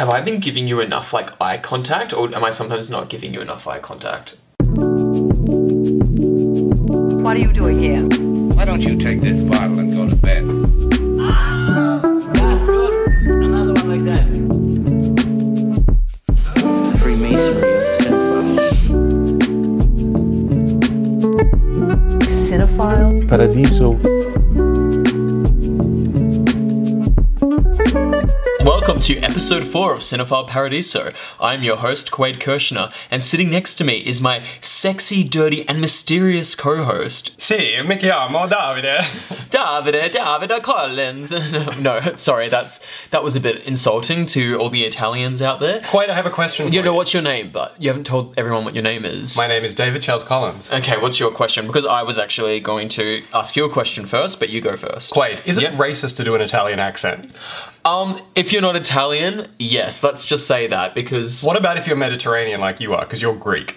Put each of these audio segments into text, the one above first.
Have I been giving you enough like eye contact, or am I sometimes not giving you enough eye contact? What are you doing here? Why don't you take this bottle and go to bed? Another one like that. Freemasonry of cinephiles. Cinephile? Paradiso. Welcome to episode 4 of Cinephile Paradiso. I'm your host, Quaid Kirshner, and sitting next to me is my sexy, dirty, and mysterious co host, Sì, mi chiamo Davide. Davide, Davide Collins. no, sorry, that's that was a bit insulting to all the Italians out there. Quite, I have a question for You you. know, what's your name, but you haven't told everyone what your name is. My name is David Charles Collins. Okay, what's your question? Because I was actually going to ask you a question first, but you go first. Quaid, is it Yep. racist to do an Italian accent? Um, if you're not Italian, yes, let's just say that because What about if you're Mediterranean like you are, because you're Greek?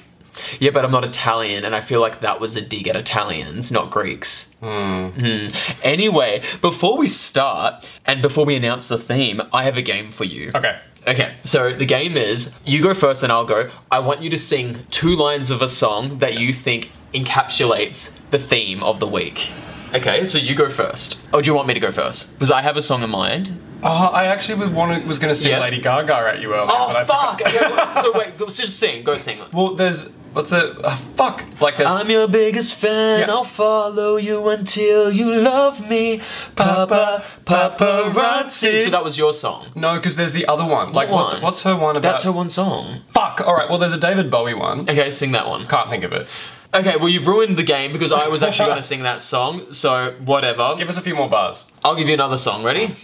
yeah, but I'm not Italian, and I feel like that was a dig at Italians, not Greeks. Hmm. Anyway, before we start and before we announce the theme, I have a game for you. Okay. Okay, so the game is you go first and I'll go. I want you to sing two lines of a song that you think encapsulates the theme of the week. Okay, so you go first. Or do you want me to go first? Because I have a song in mind. Oh, I actually was, wanted, was going to sing Yeah. Lady Gaga at you earlier. Oh, but I forgot- fuck! Okay, well, so wait, go, so just sing. Go sing. Well, there's. What's it? Uh, fuck. Like there's. I'm your biggest fan. Yeah. I'll follow you until you love me, Papa Paparazzi. So that was your song. no, because there's the other one. Like, What what's one? what's her one about? That's her one song. Fuck. All right. Well, there's a David Bowie one. Okay, sing that one. Can't think of it. Okay, well you've ruined the game because I was actually going to sing that song. So whatever. Give us a few more bars. I'll give you another song. Ready?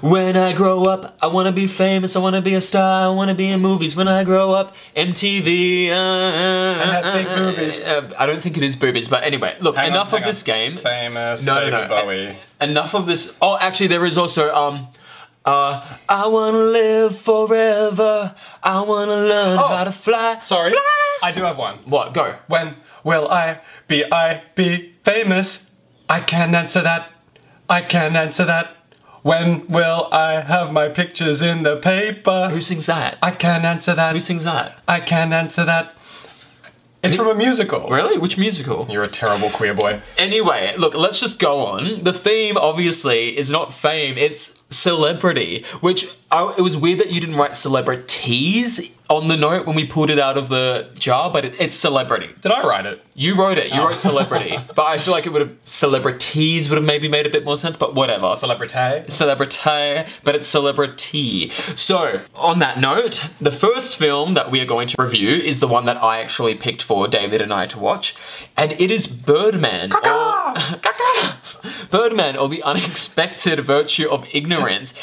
When I grow up, I wanna be famous. I wanna be a star. I wanna be in movies. When I grow up, MTV. Uh, and have big boobies. Uh, I don't think it is boobies, but anyway, look. Hang enough hang of on. this game. Famous No, no, David no. Bowie. Enough of this. Oh, actually, there is also um. Uh, I wanna live forever. I wanna learn Oh, how to fly. Sorry. Fly. I do have one. What? Go. When will I be I be famous? I can't answer that. I can't answer that. When will I have my pictures in the paper? Who sings that? I can't answer that. Who sings that? I can't answer that. It's from a musical. Really? Which musical? You're a terrible queer boy. Anyway, look, let's just go on. The theme, obviously, is not fame, it's celebrity, which I, it was weird that you didn't write celebrities on the note when we pulled it out of the jar, but it, it's celebrity. Did I write it? You wrote it, you Oh. wrote celebrity, but I feel like it would have, celebrities would have maybe made a bit more sense, but whatever. Celebrity. Celebrity, but it's celebrity. So, on that note, the first film that we are going to review is the one that I actually picked for David and I to watch, and it is Birdman. Or, Birdman, or The Unexpected Virtue of Ignorance,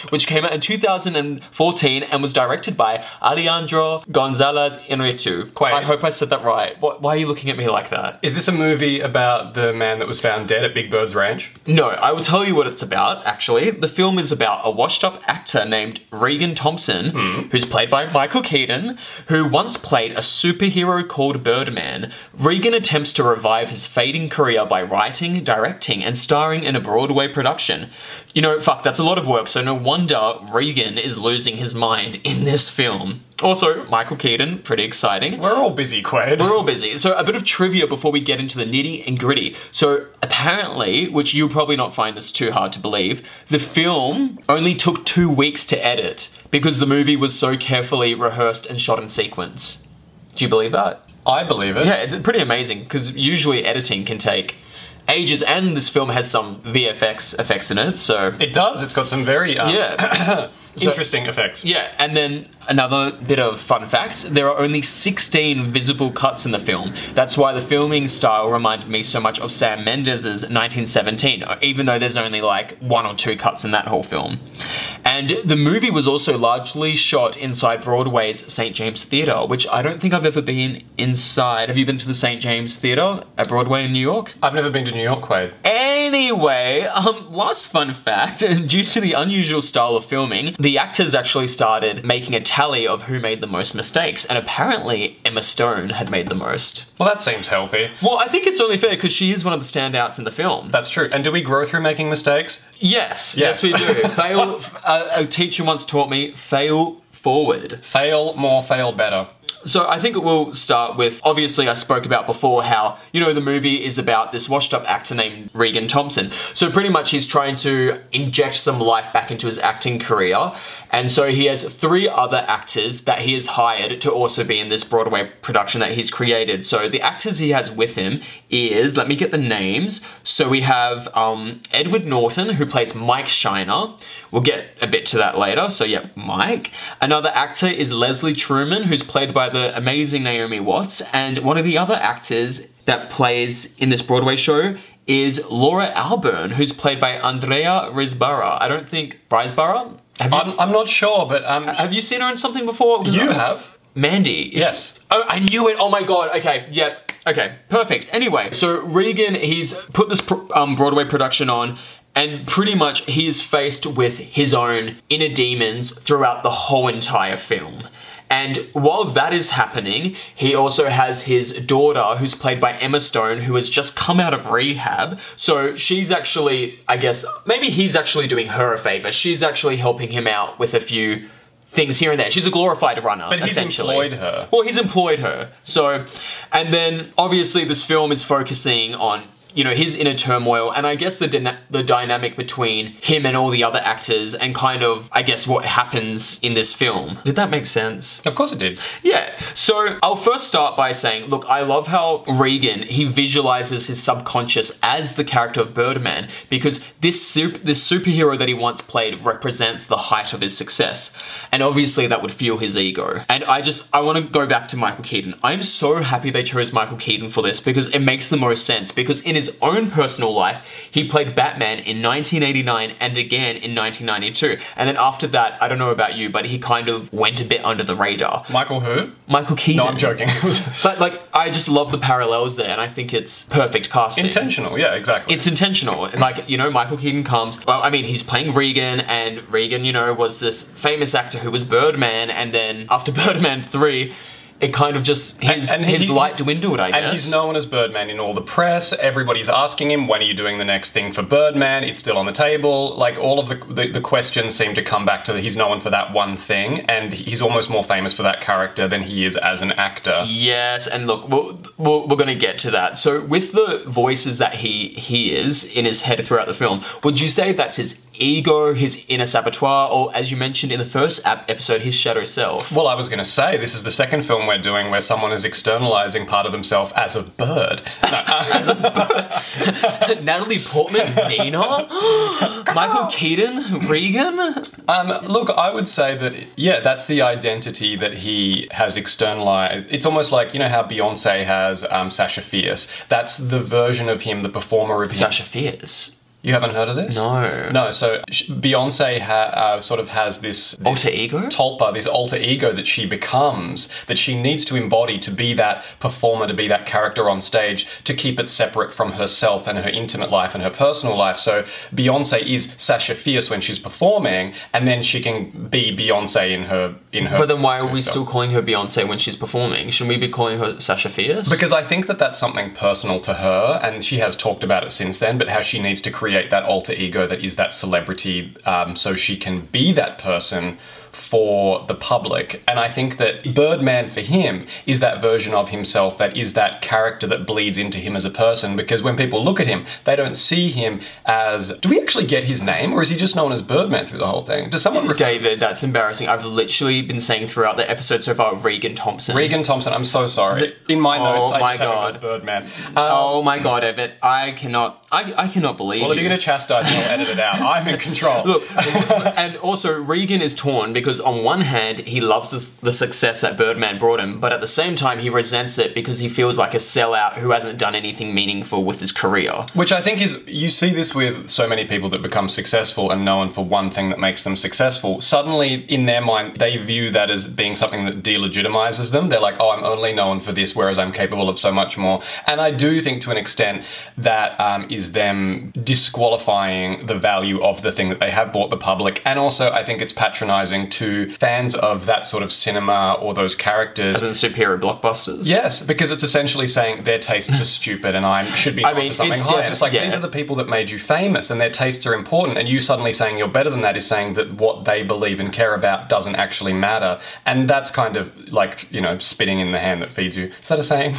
which came out in 2014 and was directed by Alejandro Gonzalez Inarritu. Quite. I hope I said that right. Wh- Why are you looking at me like that? Is this a movie about the man that was found dead at Big Bird's Ranch? No, I will tell you what it's about, actually. The film is about a washed up actor named Regan Thomson, hmm. who's played by Michael Keaton, who once played a superhero called Birdman. Regan attempts to revive his fading career by writing, directing, and starring in a Broadway production. You know, fuck, that's a lot of work, so no wonder Regan is losing his mind in this film. Also, Michael Keaton, pretty exciting. We're all busy, Quaid. We're all busy. So, a bit of trivia before we get into the nitty and gritty. So, apparently, which you'll probably not find this too hard to believe, the film only took two weeks to edit because the movie was so carefully rehearsed and shot in sequence. Do you believe that? I believe it. Yeah, it's pretty amazing because usually editing can take ages, and this film has some VFX effects in it. So, It does. It's got some very um, yeah. interesting effects. Yeah, and then another bit of fun facts there are only 16 visible cuts in the film. That's why the filming style reminded me so much of Sam Mendes' 1917, even though there's only like one or two cuts in that whole film. And the movie was also largely shot inside Broadway's St. James Theatre, which I don't think I've ever been inside. Have you been to the St. James Theatre at Broadway in New York? I've never been to New York, Quaid. Anyway, um, last fun fact due to the unusual style of filming, the actors actually started making a tally of who made the most mistakes, and apparently Emma Stone had made the most. Well, that seems healthy. Well, I think it's only fair because she is one of the standouts in the film. That's true. And do we grow through making mistakes? Yes, yes, Yes. we do. fail. Uh, a teacher once taught me fail forward. Fail more, fail better. So I think we'll start with obviously I spoke about before how you know the movie is about this washed up actor named Regan Thomson. So pretty much he's trying to inject some life back into his acting career. And so he has three other actors that he has hired to also be in this Broadway production that he's created. So the actors he has with him is, let me get the names. So we have um, Edward Norton, who plays Mike Shiner. We'll get a bit to that later. So, yeah, Mike. Another actor is Leslie Truman, who's played by the amazing Naomi Watts. And one of the other actors that plays in this Broadway show is Laura Aulburn, who's played by Andrea Riseborough. I don't think Riseborough. I'm, I'm not sure, but um, have you seen her in something before? you I- have. Mandy. Yes. she- oh, I knew it. Oh my god. Okay. Yep. Okay. Perfect. Anyway, so Regan, he's put this um, Broadway production on. And pretty much he is faced with his own inner demons throughout the whole entire film. And while that is happening, he also has his daughter, who's played by Emma Stone, who has just come out of rehab. So she's actually, I guess, maybe he's actually doing her a favor. She's actually helping him out with a few things here and there. She's a glorified runner, But he's essentially. employed her. Well, he's employed her. So, and then obviously this film is focusing on you know his inner turmoil and I guess the dyna- the dynamic between him and all the other actors and kind of I guess what happens in this film. Did that make sense? Of course it did. Yeah. So I'll first start by saying, look, I love how Regan he visualizes his subconscious as the character of Birdman because this super, this superhero that he once played represents the height of his success, and obviously that would fuel his ego. And I just I want to go back to Michael Keaton. I'm so happy they chose Michael Keaton for this because it makes the most sense. Because in his own personal life, he played Batman in 1989 and again in 1992, and then after that, I don't know about you, but he kind of went a bit under the radar. Michael who? Michael Keaton. No, I'm joking. But like, I just love the parallels there, and I think it's perfect casting. Intentional, yeah, exactly. It's intentional. Like, you know, Michael Keaton comes. Well, I mean, he's playing Regan, and Regan, you know, was this famous actor who was Birdman, and then after Birdman 3, it kind of just his And- and his he- light dwindled. I guess. And he's known as Birdman in all the press. Everybody's asking him, when are you doing the next thing for Birdman? It's still on the table. Like, all of the, the, the questions seem to come back to that he's known for that one thing, and he's almost more famous for that character than he is as an actor. Yes, and look, we're, we're, we're going to get to that. So, with the voices that he hears in his head throughout the film, would you say that's his ego, his inner saboteur, or as you mentioned in the first ap- episode, his shadow self? Well, I was going to say, this is the second film we're doing where someone is externalizing part of themselves as a bird. Natalie Portman, Nina, Michael Keaton, Regan. Um, look, I would say that, yeah, that's the identity that he has externalized. It's almost like, you know, how Beyonce has um, Sasha Fierce. That's the version of him, the performer of him. Sasha Fierce. You haven't heard of this? No. No, so Beyonce ha- uh, sort of has this, this Alter ego? tulpa, this alter ego that she becomes, that she needs to embody to be that performer, to be that character on stage, to keep it separate from herself and her intimate life and her personal life. So Beyonce is Sasha Fierce when she's performing, and then she can be Beyonce in her in her. But then why are we herself. still calling her Beyonce when she's performing? Shouldn't we be calling her Sasha Fierce? Because I think that that's something personal to her, and she has talked about it since then. But how she needs to create that alter ego that is that celebrity, um, so she can be that person for the public. And I think that Birdman for him is that version of himself that is that character that bleeds into him as a person. Because when people look at him, they don't see him as. Do we actually get his name, or is he just known as Birdman through the whole thing? Does someone refer? David, that's embarrassing. I've literally been saying throughout the episode so far Regan Thomson. Regan Thomson, I'm so sorry. In my Oh notes, I my just have him God. as Birdman. Um, Oh my god, Evan. I cannot I, I cannot believe Well, if you. you're going to chastise me, I'll edit it out. I'm in control. Look, and also Regan is torn because on one hand he loves the success that Birdman brought him, but at the same time he resents it because he feels like a sellout who hasn't done anything meaningful with his career. Which I think is, you see this with so many people that become successful and known for one thing that makes them successful. Suddenly, in their mind, they view that as being something that delegitimizes them. They're like, oh, I'm only known for this, whereas I'm capable of so much more. And I do think to an extent that um, is them disqualifying the value of the thing that they have brought the public. And also, I think it's patronizing to fans of that sort of cinema or those characters. As in superhero blockbusters. Yes, because it's essentially saying their tastes are stupid and I should be I mean, for something it's higher. It's like yeah. these are the people that made you famous and their tastes are important, and you suddenly saying you're better than that is saying that what they believe and care about doesn't actually matter. And that's kind of like, you know, spitting in the hand that feeds you. Is that a saying?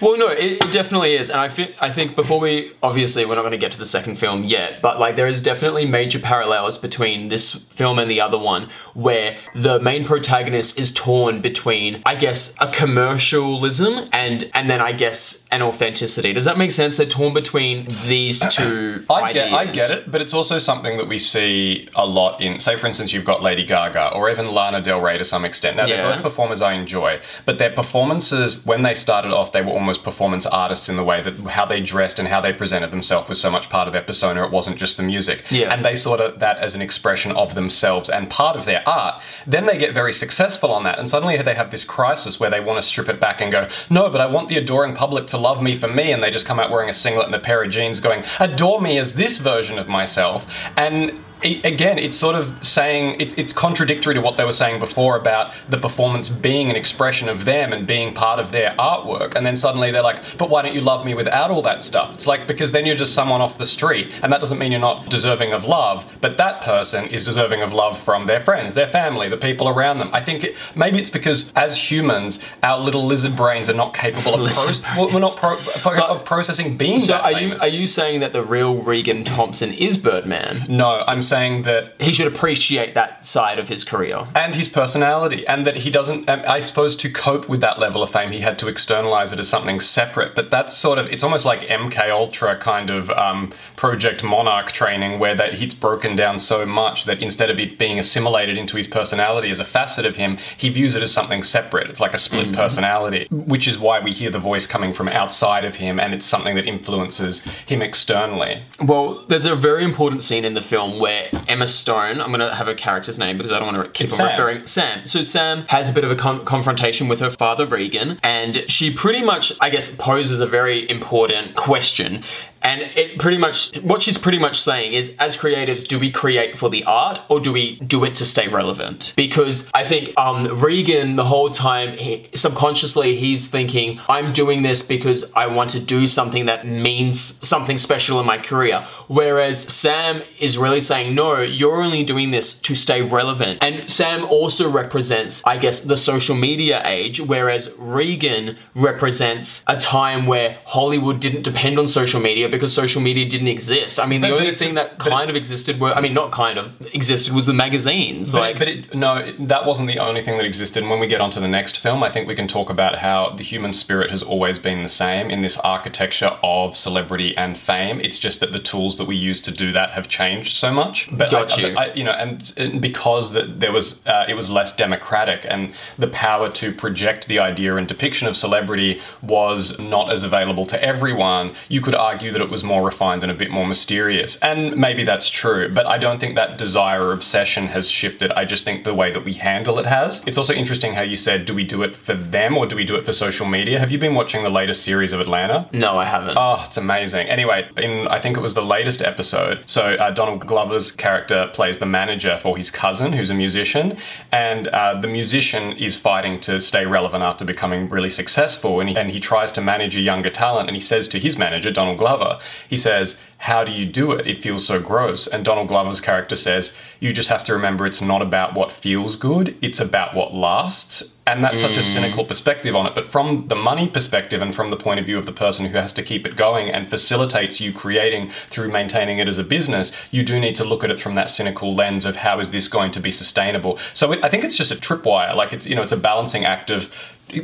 Well, no, it, it definitely is, and I think I think before we obviously we're not going to get to the second film yet, but like there is definitely major parallels between this film and the other one, where the main protagonist is torn between, I guess, a commercialism and and then I guess an authenticity. Does that make sense? They're torn between these two I ideas. get, I get it, but it's also something that we see a lot in, say, for instance, you've got Lady Gaga or even Lana Del Rey to some extent. Now, they're both performers I enjoy, but their performances, when they started off, they were almost performance artists in the way that how they dressed and how they presented themselves was so much part of their persona. It wasn't just the music. Yeah. And they saw that as an expression of themselves and part of their art. Then they get very successful on that, and suddenly they have this crisis where they want to strip it back and go, no, but I want the adoring public to love me for me, and they just come out wearing a singlet and a pair of jeans going, adore me as this version of myself. And again, it's sort of saying it, it's contradictory to what they were saying before about the performance being an expression of them and being part of their artwork. And then suddenly they're like, but why don't you love me without all that stuff? It's like, because then you're just someone off the street, and that doesn't mean you're not deserving of love, but that person is deserving of love from their friends, their family, the people around them. I think it, maybe it's because as humans, our little lizard brains are not capable of, we're not pro- pro- processing being So that are you are you saying that the real Regan Thomson is Birdman? No, I'm saying that He should appreciate that side of his career. and his personality, and that he doesn't. Um, I suppose to cope with that level of fame, he had to externalize it as something separate. But that's sort of it's almost like MK Ultra kind of um, Project Monarch training, where that he's broken down so much that instead of it being assimilated into his personality as a facet of him, he views it as something separate. It's like a split personality, which is why we hear the voice coming from outside of him, and it's something that influences him externally. Well, there's a very important scene in the film where Emma Stone, I'm going to have a character's name because I don't want to keep on Sam. referring Sam. So Sam has a bit of a con- confrontation with her father Regan, and she pretty much, I guess, poses a very important question. And it pretty much, what she's pretty much saying is, as creatives, do we create for the art or do we do it to stay relevant? Because I think um, Regan, the whole time, he, subconsciously, he's thinking, I'm doing this because I want to do something that means something special in my career. Whereas Sam is really saying, no, you're only doing this to stay relevant. And Sam also represents, I guess, the social media age, whereas Regan represents a time where Hollywood didn't depend on social media because social media didn't exist. I mean, the But- but only it's- thing that but it- kind of existed were, I mean, not kind of existed was the magazines. But, like, but it, no, that wasn't the only thing that existed. And when we get onto the next film, I think we can talk about how the human spirit has always been the same in this architecture of celebrity and fame. It's just that the tools that we use to do that have changed so much. But Got I, you. I- you know, and, and because that there was, uh, it was less democratic, and the power to project the idea and depiction of celebrity was not as available to everyone. You could argue that it was more refined and a bit more mysterious, and maybe that's true. But I don't think that desire or obsession has shifted. I just think the way that we handle it has. It's also interesting how you said, "Do we do it for them or do we do it for social media?" Have you been watching the latest series of Atlanta? no, I haven't. Oh, it's amazing. Anyway, in I think it was the latest episode. So uh, Donald Glover's character plays the manager for his cousin, who's a musician, and uh, the musician is fighting to stay relevant after becoming really successful, and he, and he tries to manage a younger talent, and he says to his manager, Donald Glover, he says. How do you do it? It feels so gross. And Donald Glover's character says, You just have to remember it's not about what feels good, it's about what lasts. And that's such a mm. cynical perspective on it. But from the money perspective and from the point of view of the person who has to keep it going and facilitates you creating through maintaining it as a business, you do need to look at it from that cynical lens of how is this going to be sustainable. So it, I think it's just a tripwire. Like it's you know it's a balancing act of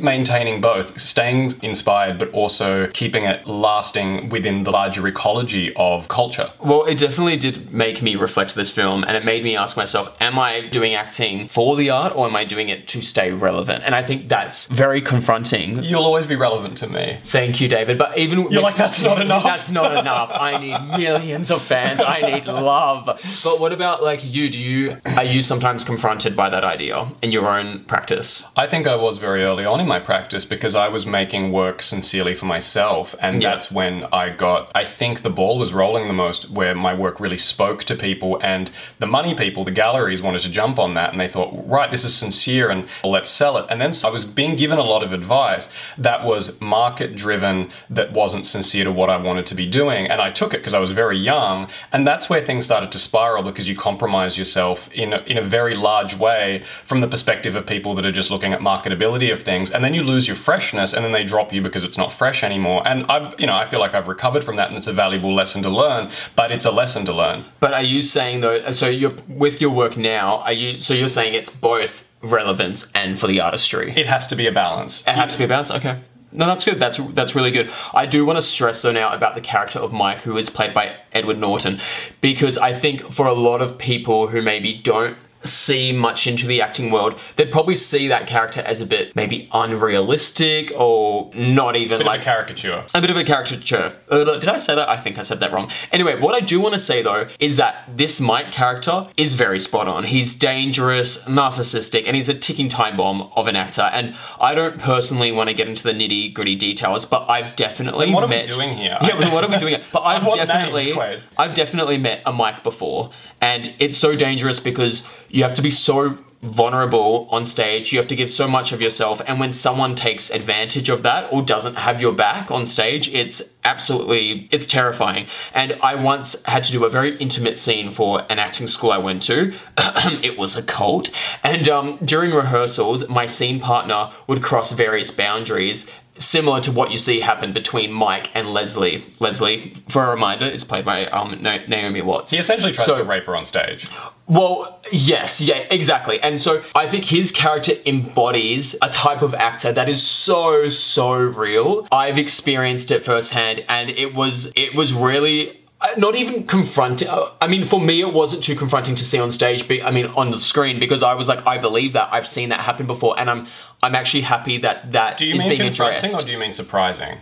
maintaining both, staying inspired, but also keeping it lasting within the larger ecology of culture. Well, it definitely did make me reflect this film, and it made me ask myself, am I doing acting for the art or am I doing it to stay relevant? And I think that's very confronting. You'll always be relevant to me. Thank you, David. But even You're like, "That's not enough." That's not enough. I need millions of fans. I need love. But what about like you? Do you are you sometimes confronted by that idea in your own practice? I think I was very early on. On in my practice because I was making work sincerely for myself. And Yeah. that's when I got, I think the ball was rolling the most, where my work really spoke to people. And the money people, the galleries, wanted to jump on that. And they thought, right, this is sincere and let's sell it. And then I was being given a lot of advice that was market driven, that wasn't sincere to what I wanted to be doing. And I took it because I was very young. And that's where things started to spiral because you compromise yourself in a, in a very large way from the perspective of people that are just looking at marketability of things. And then you lose your freshness and then they drop you because it's not fresh anymore. And I've, you know, I feel like I've recovered from that and it's a valuable lesson to learn, but it's a lesson to learn. But are you saying though? So you're with your work now. Are you? So you're saying it's both relevance and for the artistry. It has to be a balance. It has to be a balance. Okay. No, that's good. That's that's really good. I do want to stress though now about the character of Mike, who is played by Edward Norton, because I think for a lot of people who maybe don't see much into the acting world, they'd probably see that character as a bit maybe unrealistic or not even Bit like a caricature. a bit of a caricature. Uh, did I say that? I think I said that wrong. Anyway, what I do want to say though is that this Mike character is very spot on. He's dangerous, narcissistic, and he's a ticking time bomb of an actor. And I don't personally want to get into the nitty gritty details, but I've definitely Then what are we doing here? Yeah, but what are we doing? here? But I've want names, definitely, I've definitely met a Mike before, and it's so dangerous because you have to be so vulnerable on stage. You have to give so much of yourself, and when someone takes advantage of that or doesn't have your back on stage, it's absolutely it's terrifying. And I once had to do a very intimate scene for an acting school I went to. it was a cult, and um, during rehearsals, my scene partner would cross various boundaries similar to what you see happen between Mike and Leslie. Leslie, for a reminder, is played by um, Na- Naomi Watts. He essentially tries So- to rape her on stage. Well, yes, yeah, exactly. And so I think his character embodies a type of actor that is so so real. I've experienced it firsthand and it was it was really not even confronting. uh, I mean, for me, it wasn't too confronting to see on stage. But I mean, on the screen, because I was like, I believe that I've seen that happen before, and I'm I'm actually happy that that Do you mean confronting addressed. or do you mean surprising?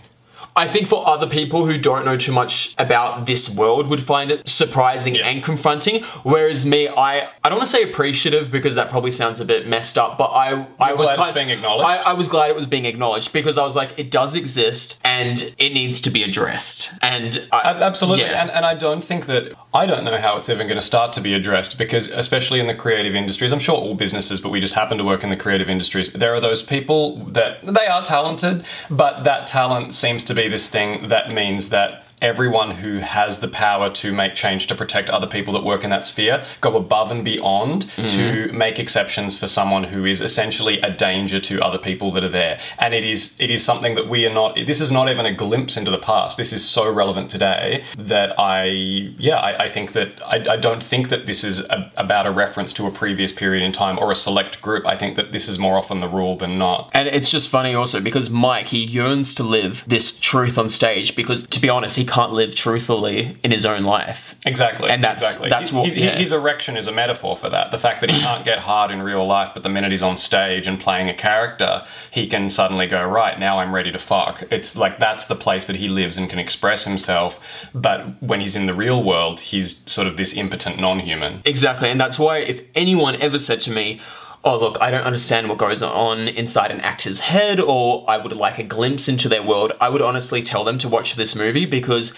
I think for other people who don't know too much about this world would find it surprising Yeah. and confronting. Whereas me, I I don't want to say appreciative because that probably sounds a bit messed up, but I I was glad it's kind- being acknowledged? I, I was glad it was being acknowledged because I was like, it does exist and it needs to be addressed. And I, Absolutely, yeah. and, and I don't think that I don't know how it's even going to start to be addressed because, especially in the creative industries, I'm sure all businesses, but we just happen to work in the creative industries. There are those people that they are talented, but that talent seems to be this thing that means that everyone who has the power to make change to protect other people that work in that sphere go above and beyond mm-hmm. to make exceptions for someone who is essentially a danger to other people that are there. And it is it is something that we are not this is not even a glimpse into the past. This is so relevant today that i yeah i, I think that I, I don't think that this is a, about a reference to a previous period in time or a select group. I think that this is more often the rule than not. And it's just funny also because Mike, he yearns to live this truth on stage because, to be honest, he can't live truthfully in his own life. Exactly, And that's- exactly. that's what- his, yeah. his erection is a metaphor for that. The fact that he can't get hard in real life, but the minute he's on stage and playing a character, he can suddenly go right now. I'm ready to fuck. It's like that's the place that he lives and can express himself. But when he's in the real world, he's sort of this impotent non-human. Exactly, and that's why if anyone ever said to me, "Oh, look, I don't understand what goes on inside an actor's head," or I would like a glimpse into their world, I would honestly tell them to watch this movie because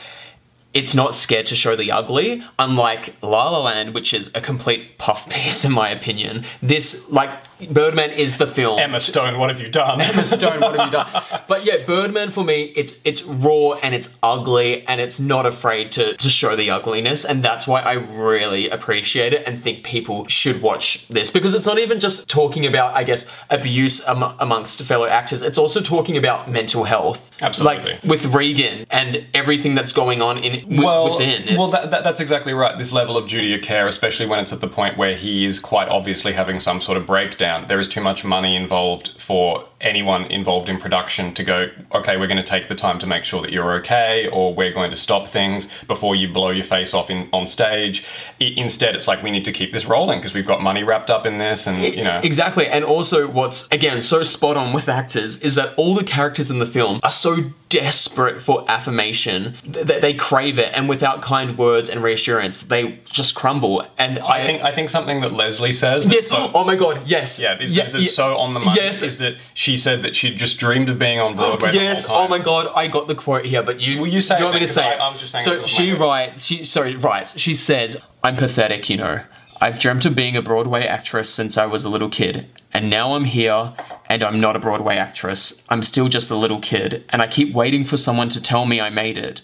it's not scared to show the ugly, unlike La La Land, which is a complete puff piece in my opinion. This, like, Birdman is the film. Emma Stone, what have you done? Emma Stone, what have you done? But yeah, Birdman for me, it's it's raw and it's ugly and it's not afraid to, to show the ugliness, and that's why I really appreciate it and think people should watch this because it's not even just talking about, I guess, abuse am- amongst fellow actors. It's also talking about mental health, Absolutely. like with Regan and everything that's going on in w- well, within. well, that, that, that's exactly right. This level of duty of care, especially when it's at the point where he is quite obviously having some sort of breakdown. There is too much money involved for anyone involved in production to go, okay, we're going to take the time to make sure that you're okay, or we're going to stop things before you blow your face off in, on stage. I, instead, it's like we need to keep this rolling because we've got money wrapped up in this, and you know. Exactly. And also, what's again so spot on with actors is that all the characters in the film are so desperate for affirmation. They, they crave it, and without kind words and reassurance, they just crumble. And I, I think I think something that Leslie says. yes. so- Oh my god. Yes. yeah, it's, Yeah, yeah. so on the money. Yes. is that she said that she'd just dreamed of being on oh, Broadway. Yes. Oh my god, I got the quote here, but you. Will you say you want me to say? I- I was just saying So off the top of she writes. She sorry writes. She says, "I'm pathetic, you know. I've dreamt of being a Broadway actress since I was a little kid, and now I'm here, and I'm not a Broadway actress. I'm still just a little kid, and I keep waiting for someone to tell me I made it."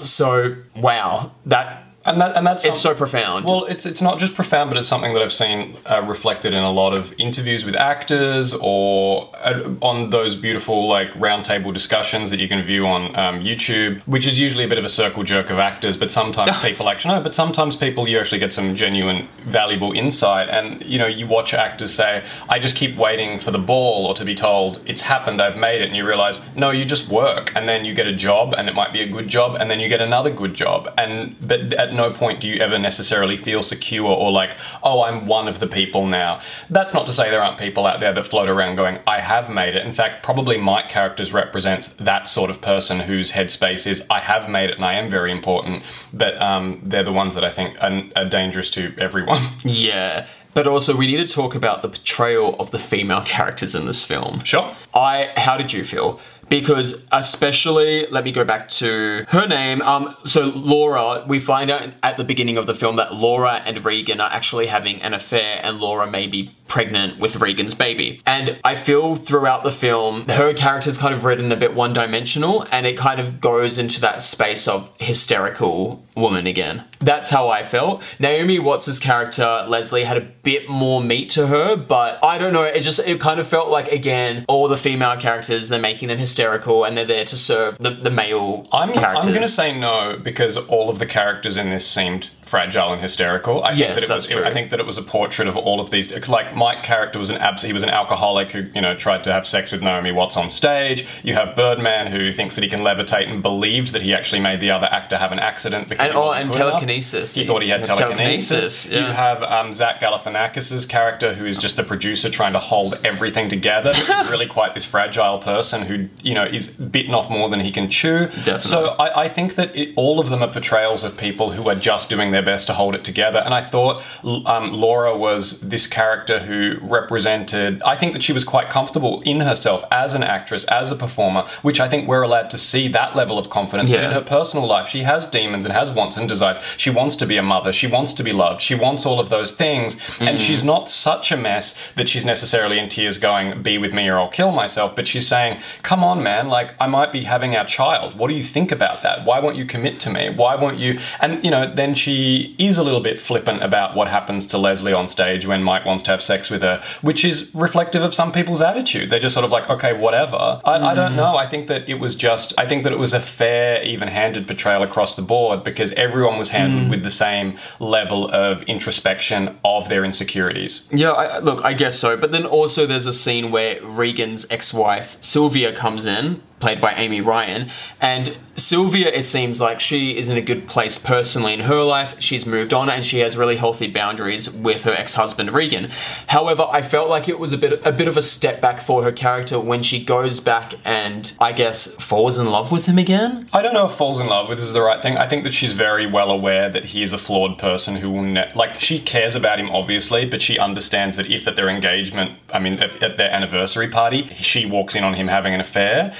So wow, that And that and that's it's so profound. Well, it's it's not just profound, but it's something that I've seen uh, reflected in a lot of interviews with actors or uh, on those beautiful like roundtable discussions that you can view on um, YouTube, which is usually a bit of a circle jerk of actors. But sometimes people actually no, but sometimes people you actually get some genuine, valuable insight. And you know, you watch actors say, "I just keep waiting for the ball or to be told it's happened, I've made it," and you realize, no, you just work, and then you get a job, and it might be a good job, and then you get another good job, and but at no point do you ever necessarily feel secure or like, oh, I'm one of the people now. That's not to say there aren't people out there that float around going, I have made it. In fact, probably my characters represent that sort of person whose headspace is, I have made it and I am very important. But um, they're the ones that I think are, are dangerous to everyone. yeah. But also, we need to talk about the portrayal of the female characters in this film. Sure. I how did you feel? Because especially, let me go back to her name. Um, so Laura, we find out at the beginning of the film that Laura and Regan are actually having an affair, and Laura may be pregnant with Regan's baby. And I feel throughout the film, her character's kind of written a bit one-dimensional, and it kind of goes into that space of hysterical woman again. That's how I felt. Naomi Watts' character, Leslie, had a bit more meat to her, but I don't know, it just it kind of felt like again, all the female characters, they're making them hysterical and they're there to serve the, the male I'm, characters. I'm going to say no because all of the characters in this seemed fragile and hysterical. I think Yes, that it that's was. true. I think that it was a portrait of all of these. Like Mike character was an abs. He was an alcoholic who you know tried to have sex with Naomi Watts on stage. You have Birdman who thinks that he can levitate and believed that he actually made the other actor have an accident because And- he oh, wasn't and good enough. telekinesis. He thought he had telekinesis. telekinesis, yeah. You have um, Zach Galifianakis' character who is just the producer trying to hold everything together. But is really quite this fragile person who you know is bitten off more than he can chew. Definitely. So I, I think that it, all of them are portrayals of people who are just doing their best to hold it together. And I thought um, Laura was this character who represented. I think that she was quite comfortable in herself as an actress, as a performer, which I think we're allowed to see that level of confidence. Yeah. in her personal life, she has demons and has wants and desires. She wants to be a mother. She wants to be loved. She wants all of those things. And Mm. she's not such a mess that she's necessarily in tears going, "Be with me or I'll kill myself." But she's saying, "Come on, man! Like I might be having our child. What do you think about that? Why won't you commit to me? Why won't you?" And you know, then she is a little bit flippant about what happens to Leslie on stage when Mike wants to have sex with her, which is reflective of some people's attitude. They're just sort of like, "Okay, whatever." I, I don't mm-hmm. know. I think that it was just. I think that it was a fair, even-handed portrayal across the board because everyone was handled mm. with the same level of introspection of their insecurities. Yeah, I, look, I guess so. But then also there's a scene where Regan's ex-wife Sylvia comes in, played by Amy Ryan, and Sylvia, it seems like she is in a good place personally in her life. She's moved on and she has really healthy boundaries with her ex-husband Regan. However, I felt like it was a bit a bit of a step back for her character when she goes back and I guess falls in love with him again. I don't know if falls in love with is the right thing. I think that she's very well aware that he is a flawed person who will ne- like she cares about him obviously, but she understands that if at their engagement, I mean at, at their anniversary party, she walks in on him having an affair,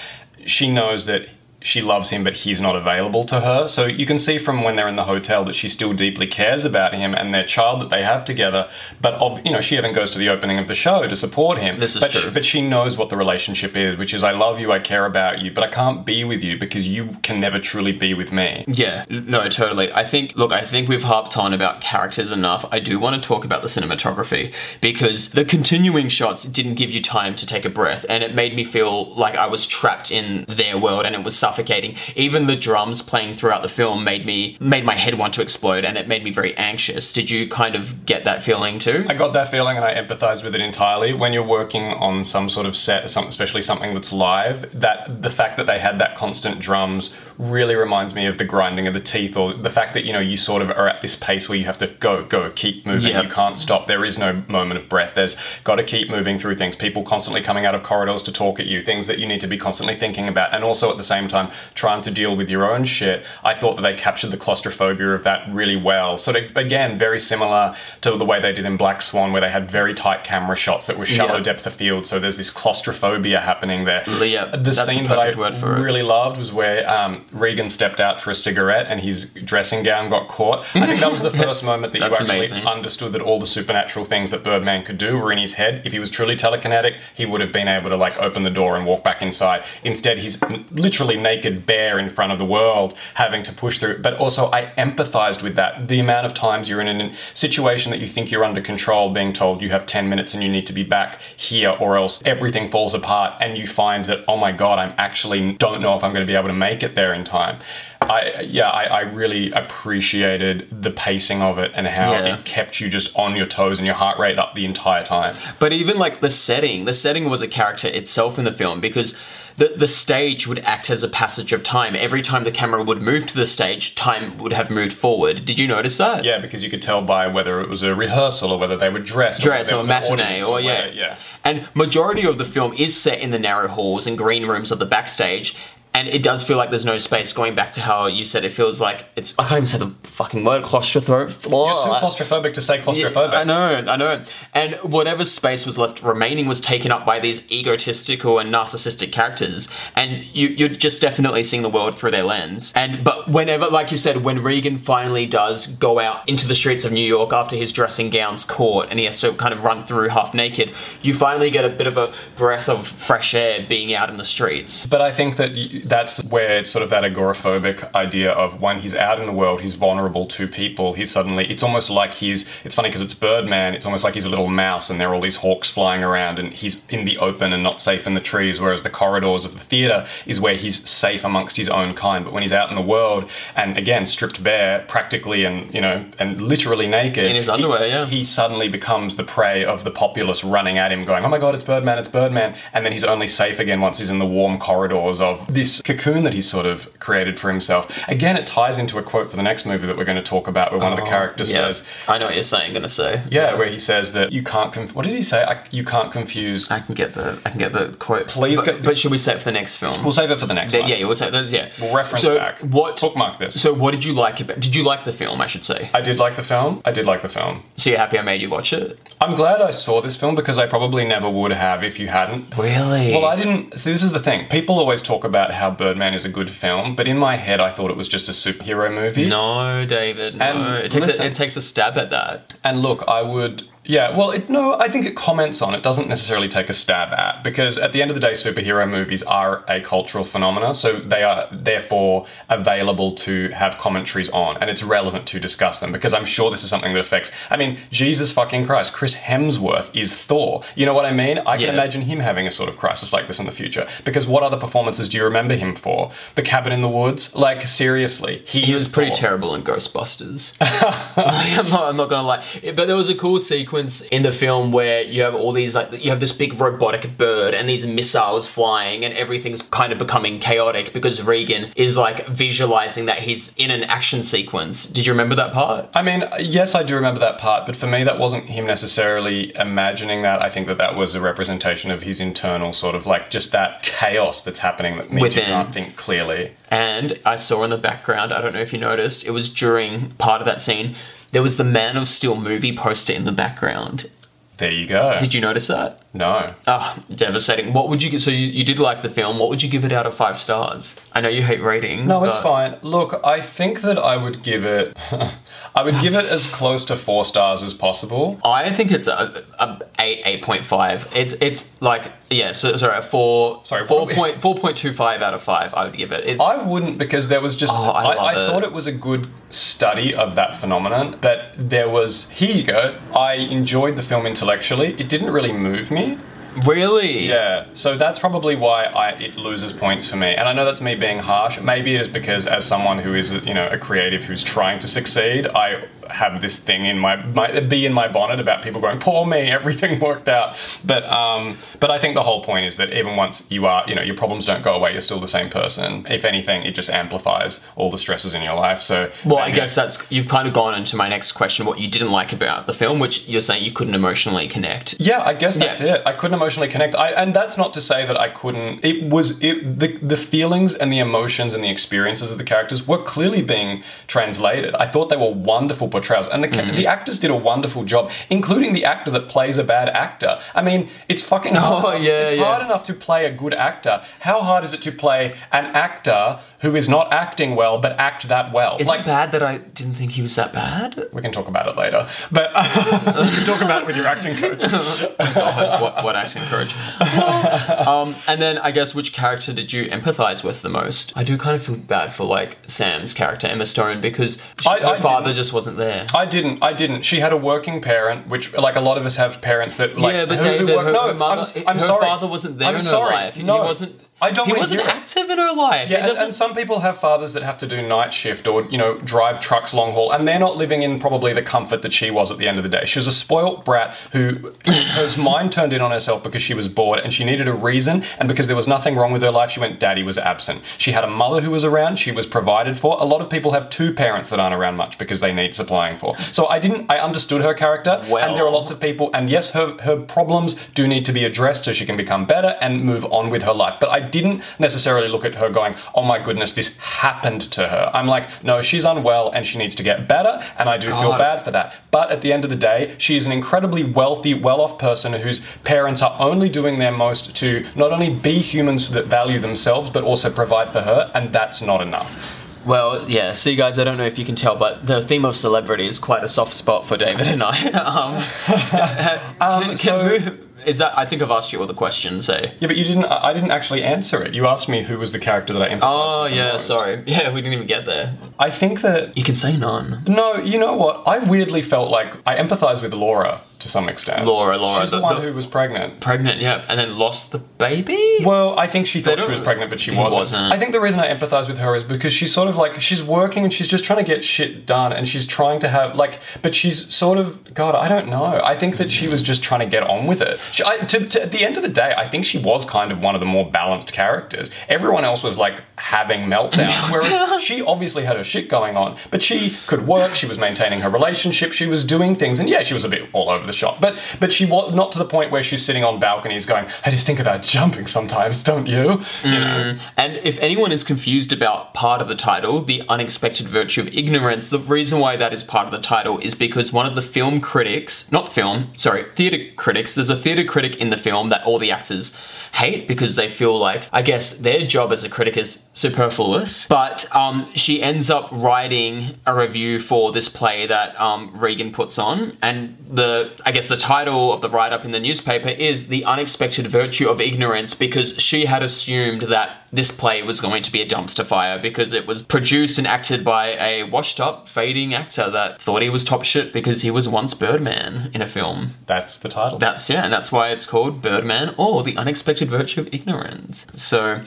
she knows that she loves him, but he's not available to her. So you can see from when they're in the hotel that she still deeply cares about him and their child that they have together. But of you know, she even goes to the opening of the show to support him. This is but true. She, but she knows what the relationship is, which is I love you, I care about you, but I can't be with you because you can never truly be with me. Yeah, no, totally. I think, look, I think we've harped on about characters enough. I do want to talk about the cinematography because the continuing shots didn't give you time to take a breath, and it made me feel like I was trapped in their world, and it was suffocating. Even the drums playing throughout the film made me made my head want to explode, and it made me very anxious. Did you kind of get that feeling too? I got that feeling and I empathized with it entirely. When you're working on some sort of set, especially something that's live, that the fact that they had that constant drums really reminds me of the grinding of the teeth, or the fact that you know you sort of are at this pace where you have to go, go, keep moving. Yep. You can't stop. There is no moment of breath. There's got to keep moving through things. People constantly coming out of corridors to talk at you. Things that you need to be constantly thinking about, and also at the same time trying to deal with your own shit. I thought that they captured the claustrophobia of that really well. Sort of again, very similar to the way they did in Black Swan, where they had very tight camera shots that were shallow Yeah. depth of field. So there's this claustrophobia happening there. Yeah, the that's scene that I word for it. really loved was where um, Regan stepped out for a cigarette and his dressing gown got caught. I think that was the first moment that you actually amazing. understood that all the supernatural things that Birdman could do were in his head. If he was truly telekinetic, he would have been able to like open the door and walk back inside. Instead, he's literally naked, bare in front of the world, having to push through. But also, I empathized with that. The amount of times you're in a situation that you think you're under control, being told you have 10 minutes and you need to be back here, or else everything falls apart, and you find that, oh my god, I'm actually don't know if I'm going to be able to make it there in time. I yeah, I, I really appreciated the pacing of it and how Yeah. it kept you just on your toes and your heart rate up the entire time. But even like the setting, the setting was a character itself in the film because the the stage would act as a passage of time. Every time the camera would move to the stage, time would have moved forward. Did you notice that? Yeah, because you could tell by whether it was a rehearsal or whether they were dressed, Dress or an matinee audience or yeah. whether- yeah. And majority of the film is set in the narrow halls and green rooms of the backstage. And it does feel like there's no space. Going back to how you said, it feels like it's. I can't even say the fucking word claustrophobic. You're too claustrophobic to say claustrophobic. I know, I know. And whatever space was left remaining was taken up by these egotistical and narcissistic characters. And you, you're just definitely seeing the world through their lens. And but whenever, like you said, when Regan finally does go out into the streets of New York after his dressing gown's caught and he has to kind of run through half naked, you finally get a bit of a breath of fresh air being out in the streets. But I think that y- that's where it's sort of that agoraphobic idea of when he's out in the world, he's vulnerable to people. He's suddenly, it's almost like he's, it's funny because it's Birdman, it's almost like he's a little mouse and there are all these hawks flying around and he's in the open and not safe in the trees, whereas the corridors of the theatre is where he's safe amongst his own kind. But when he's out in the world and again, stripped bare, practically and, you know, and literally naked. In his he- underwear, yeah. He suddenly becomes the prey of the populace running at him, going, "Oh my god, it's Birdman! It's Birdman!" And then he's only safe again once he's in the warm corridors of this cocoon that he sort of created for himself. Again, it ties into a quote for the next movie that we're going to talk about, where one of the oh, characters Yeah, says, I know what you're saying. Gonna say. "Yeah," where he says that you can't. Conf- what did he say? I, you can't confuse. I can get the I can get the quote. Please but, get- but should we say it for the next film? We'll save it for the next Yeah, one. yeah, we'll say those. Yeah, We'll reference so back. What Bookmark this. So, what did you like about? Did you like the film? I should say. I did like the film. I did like the film. So you're happy I made you watch it? I'm glad I saw this film because I probably never would have if you hadn't. Really? Well, I didn't. See, this is the thing. People always talk about how Birdman is a good film, but in my head, I thought it was just a superhero movie. No, David. No. And it takes listen- a, it takes a stab at that. And look, I would. Yeah, well, it, no, I think it comments on. It doesn't necessarily take a stab at because at the end of the day, superhero movies are a cultural phenomena, so they are therefore available to have commentaries on, and it's relevant to discuss them because I'm sure this is something that affects. I mean, Jesus fucking Christ, Chris Hemsworth is Thor. You know what I mean? I can Yeah. imagine him having a sort of crisis like this in the future because what other performances do you remember him for? The Cabin in the Woods? Like seriously, he, He was pretty Thor. terrible in Ghostbusters. I'm, not, I'm not gonna lie, but there was a cool sequence in the film where you have all these like you have this big robotic bird and these missiles flying and everything's kind of becoming chaotic because Regan is like visualizing that he's in an action sequence. Did you remember that part? I mean, yes, I do remember that part, but for me, that wasn't him necessarily imagining that. I think that that was a representation of his internal sort of like just that chaos that's happening that means Within. you can't think clearly. And I saw in the background, I don't know if you noticed, it was during part of that scene, there was the Man of Steel movie poster in the background. There you go. Did you notice that? No. Oh, devastating. What would you give? So you, you did like the film. What would you give it out of five stars? I know you hate ratings. No, it's but- fine. Look, I think that I would give it. I would give it as close to four stars as possible. I think it's a, a eight eight point five. It's it's like yeah. So sorry, a four Sorry, what four we- point four point two five out of five. I would give it. It's, I wouldn't because there was just. Oh, I I, love I it. thought it was a good study of that phenomenon. That there was. Here you go. I enjoyed the film intellectually. It didn't really move me me Really? Yeah, so that's probably why I, it loses points for me. And I know that's me being harsh. Maybe it is because, as someone who is, you know, a creative who's trying to succeed, I have this thing in my, my be in my bonnet about people going, "Poor me, everything worked out." But um, but I think the whole point is that even once you are, you know, your problems don't go away. You're still the same person. If anything, it just amplifies all the stresses in your life. So Well, I guess that's you've kind of gone into my next question, what you didn't like about the film, which you're saying you couldn't emotionally connect. Yeah, I guess that's Yeah. it. I couldn't emotionally connect. I, and that's not to say that I couldn't. It was it, the the feelings and the emotions and the experiences of the characters were clearly being translated. I thought they were wonderful portrayals, and the Mm-hmm. the actors did a wonderful job, including the actor that plays a bad actor. I mean, it's fucking hard. Oh, yeah, it's yeah. hard enough to play a good actor. How hard is it to play an actor who is not acting well but act that well? Is it bad that I didn't think he was that bad? we can talk about it later, but we can talk about it with your acting coach. God, what, what acting um, and then I guess which character did you empathize with the most? I do kind of feel bad for like Sam's character Emma Stone because she, I- her I father didn't. just wasn't there. I didn't. I didn't. She had a working parent, which like a lot of us have parents that like. yeah, but who- who David, work- her, no, her mother, I'm, I'm her sorry. father wasn't there I'm in sorry. her life. No, he wasn't. I don't He wasn't active in her life. Yeah, and, and some people have fathers that have to do night shift or you know drive trucks long haul, and they're not living in probably the comfort that she was at the end of the day. She was a spoilt brat who whose mind turned in on herself because she was bored and she needed a reason, and because there was nothing wrong with her life, she went. Daddy was absent. She had a mother who was around. She was provided for. A lot of people have two parents that aren't around much because they need supplying for. So I didn't. I understood her character, and there are lots of people. And yes, her her problems do need to be addressed so she can become better and move on with her life. But I didn't necessarily look at her going, "Oh my goodness, this happened to her." I'm like, no, she's unwell and she needs to get better, and I do feel bad for that. But at the end of the day, she is an incredibly wealthy, well-off person whose parents are only doing their most to not only be humans that value themselves, but also provide for her, and that's not enough. Well, yeah. See, guys, I don't know if you can tell, but the theme of celebrity is quite a soft spot for David and I. um, can, can so- we- is that? I think I've asked you all the questions. So. Yeah, but you didn't. I didn't actually answer it. You asked me who was the character that I empathized Oh with yeah, most. sorry. Yeah, we didn't even get there. I think that You can say none. No, you know what? I weirdly felt like I empathise with Laura to some extent. Laura, Laura, She's the, the- one the- who was pregnant. Pregnant, yeah, and then lost the baby. Well, I think she thought she was pregnant, but she She wasn't. wasn't. I think the reason I empathise with her is because she's sort of like she's working and she's just trying to get shit done, and she's trying to have like, but she's sort of God. I don't know. I think that she was just trying to get on with it. She, I, to, to, at the end of the day, I think she was kind of one of the more balanced characters. Everyone else was like having meltdowns, whereas she obviously had her shit going on, but she could work. She was maintaining her relationship. She was doing things, and yeah, she was a bit all over the shop, but but she was not to the point where she's sitting on balconies going, "I just think about jumping sometimes, don't you?" You know. And if anyone is confused about part of the title, the unexpected virtue of ignorance, the reason why that is part of the title is because one of the film critics, not film, sorry, theatre critics, there's a theatre critic in the film that all the actors hate because they feel like, I guess, their job as a critic is superfluous. But um, she ends up writing a review for this play that um, Regan puts on, and the, I guess the title of the write up in the newspaper is The Unexpected Virtue of Ignorance because she had assumed that this play was going to be a dumpster fire because it was produced and acted by a washed up, fading actor that thought he was top shit because he was once Birdman in a film. That's the title. That's, yeah, and that's why it's called Birdman or The Unexpected Virtue of Ignorance. So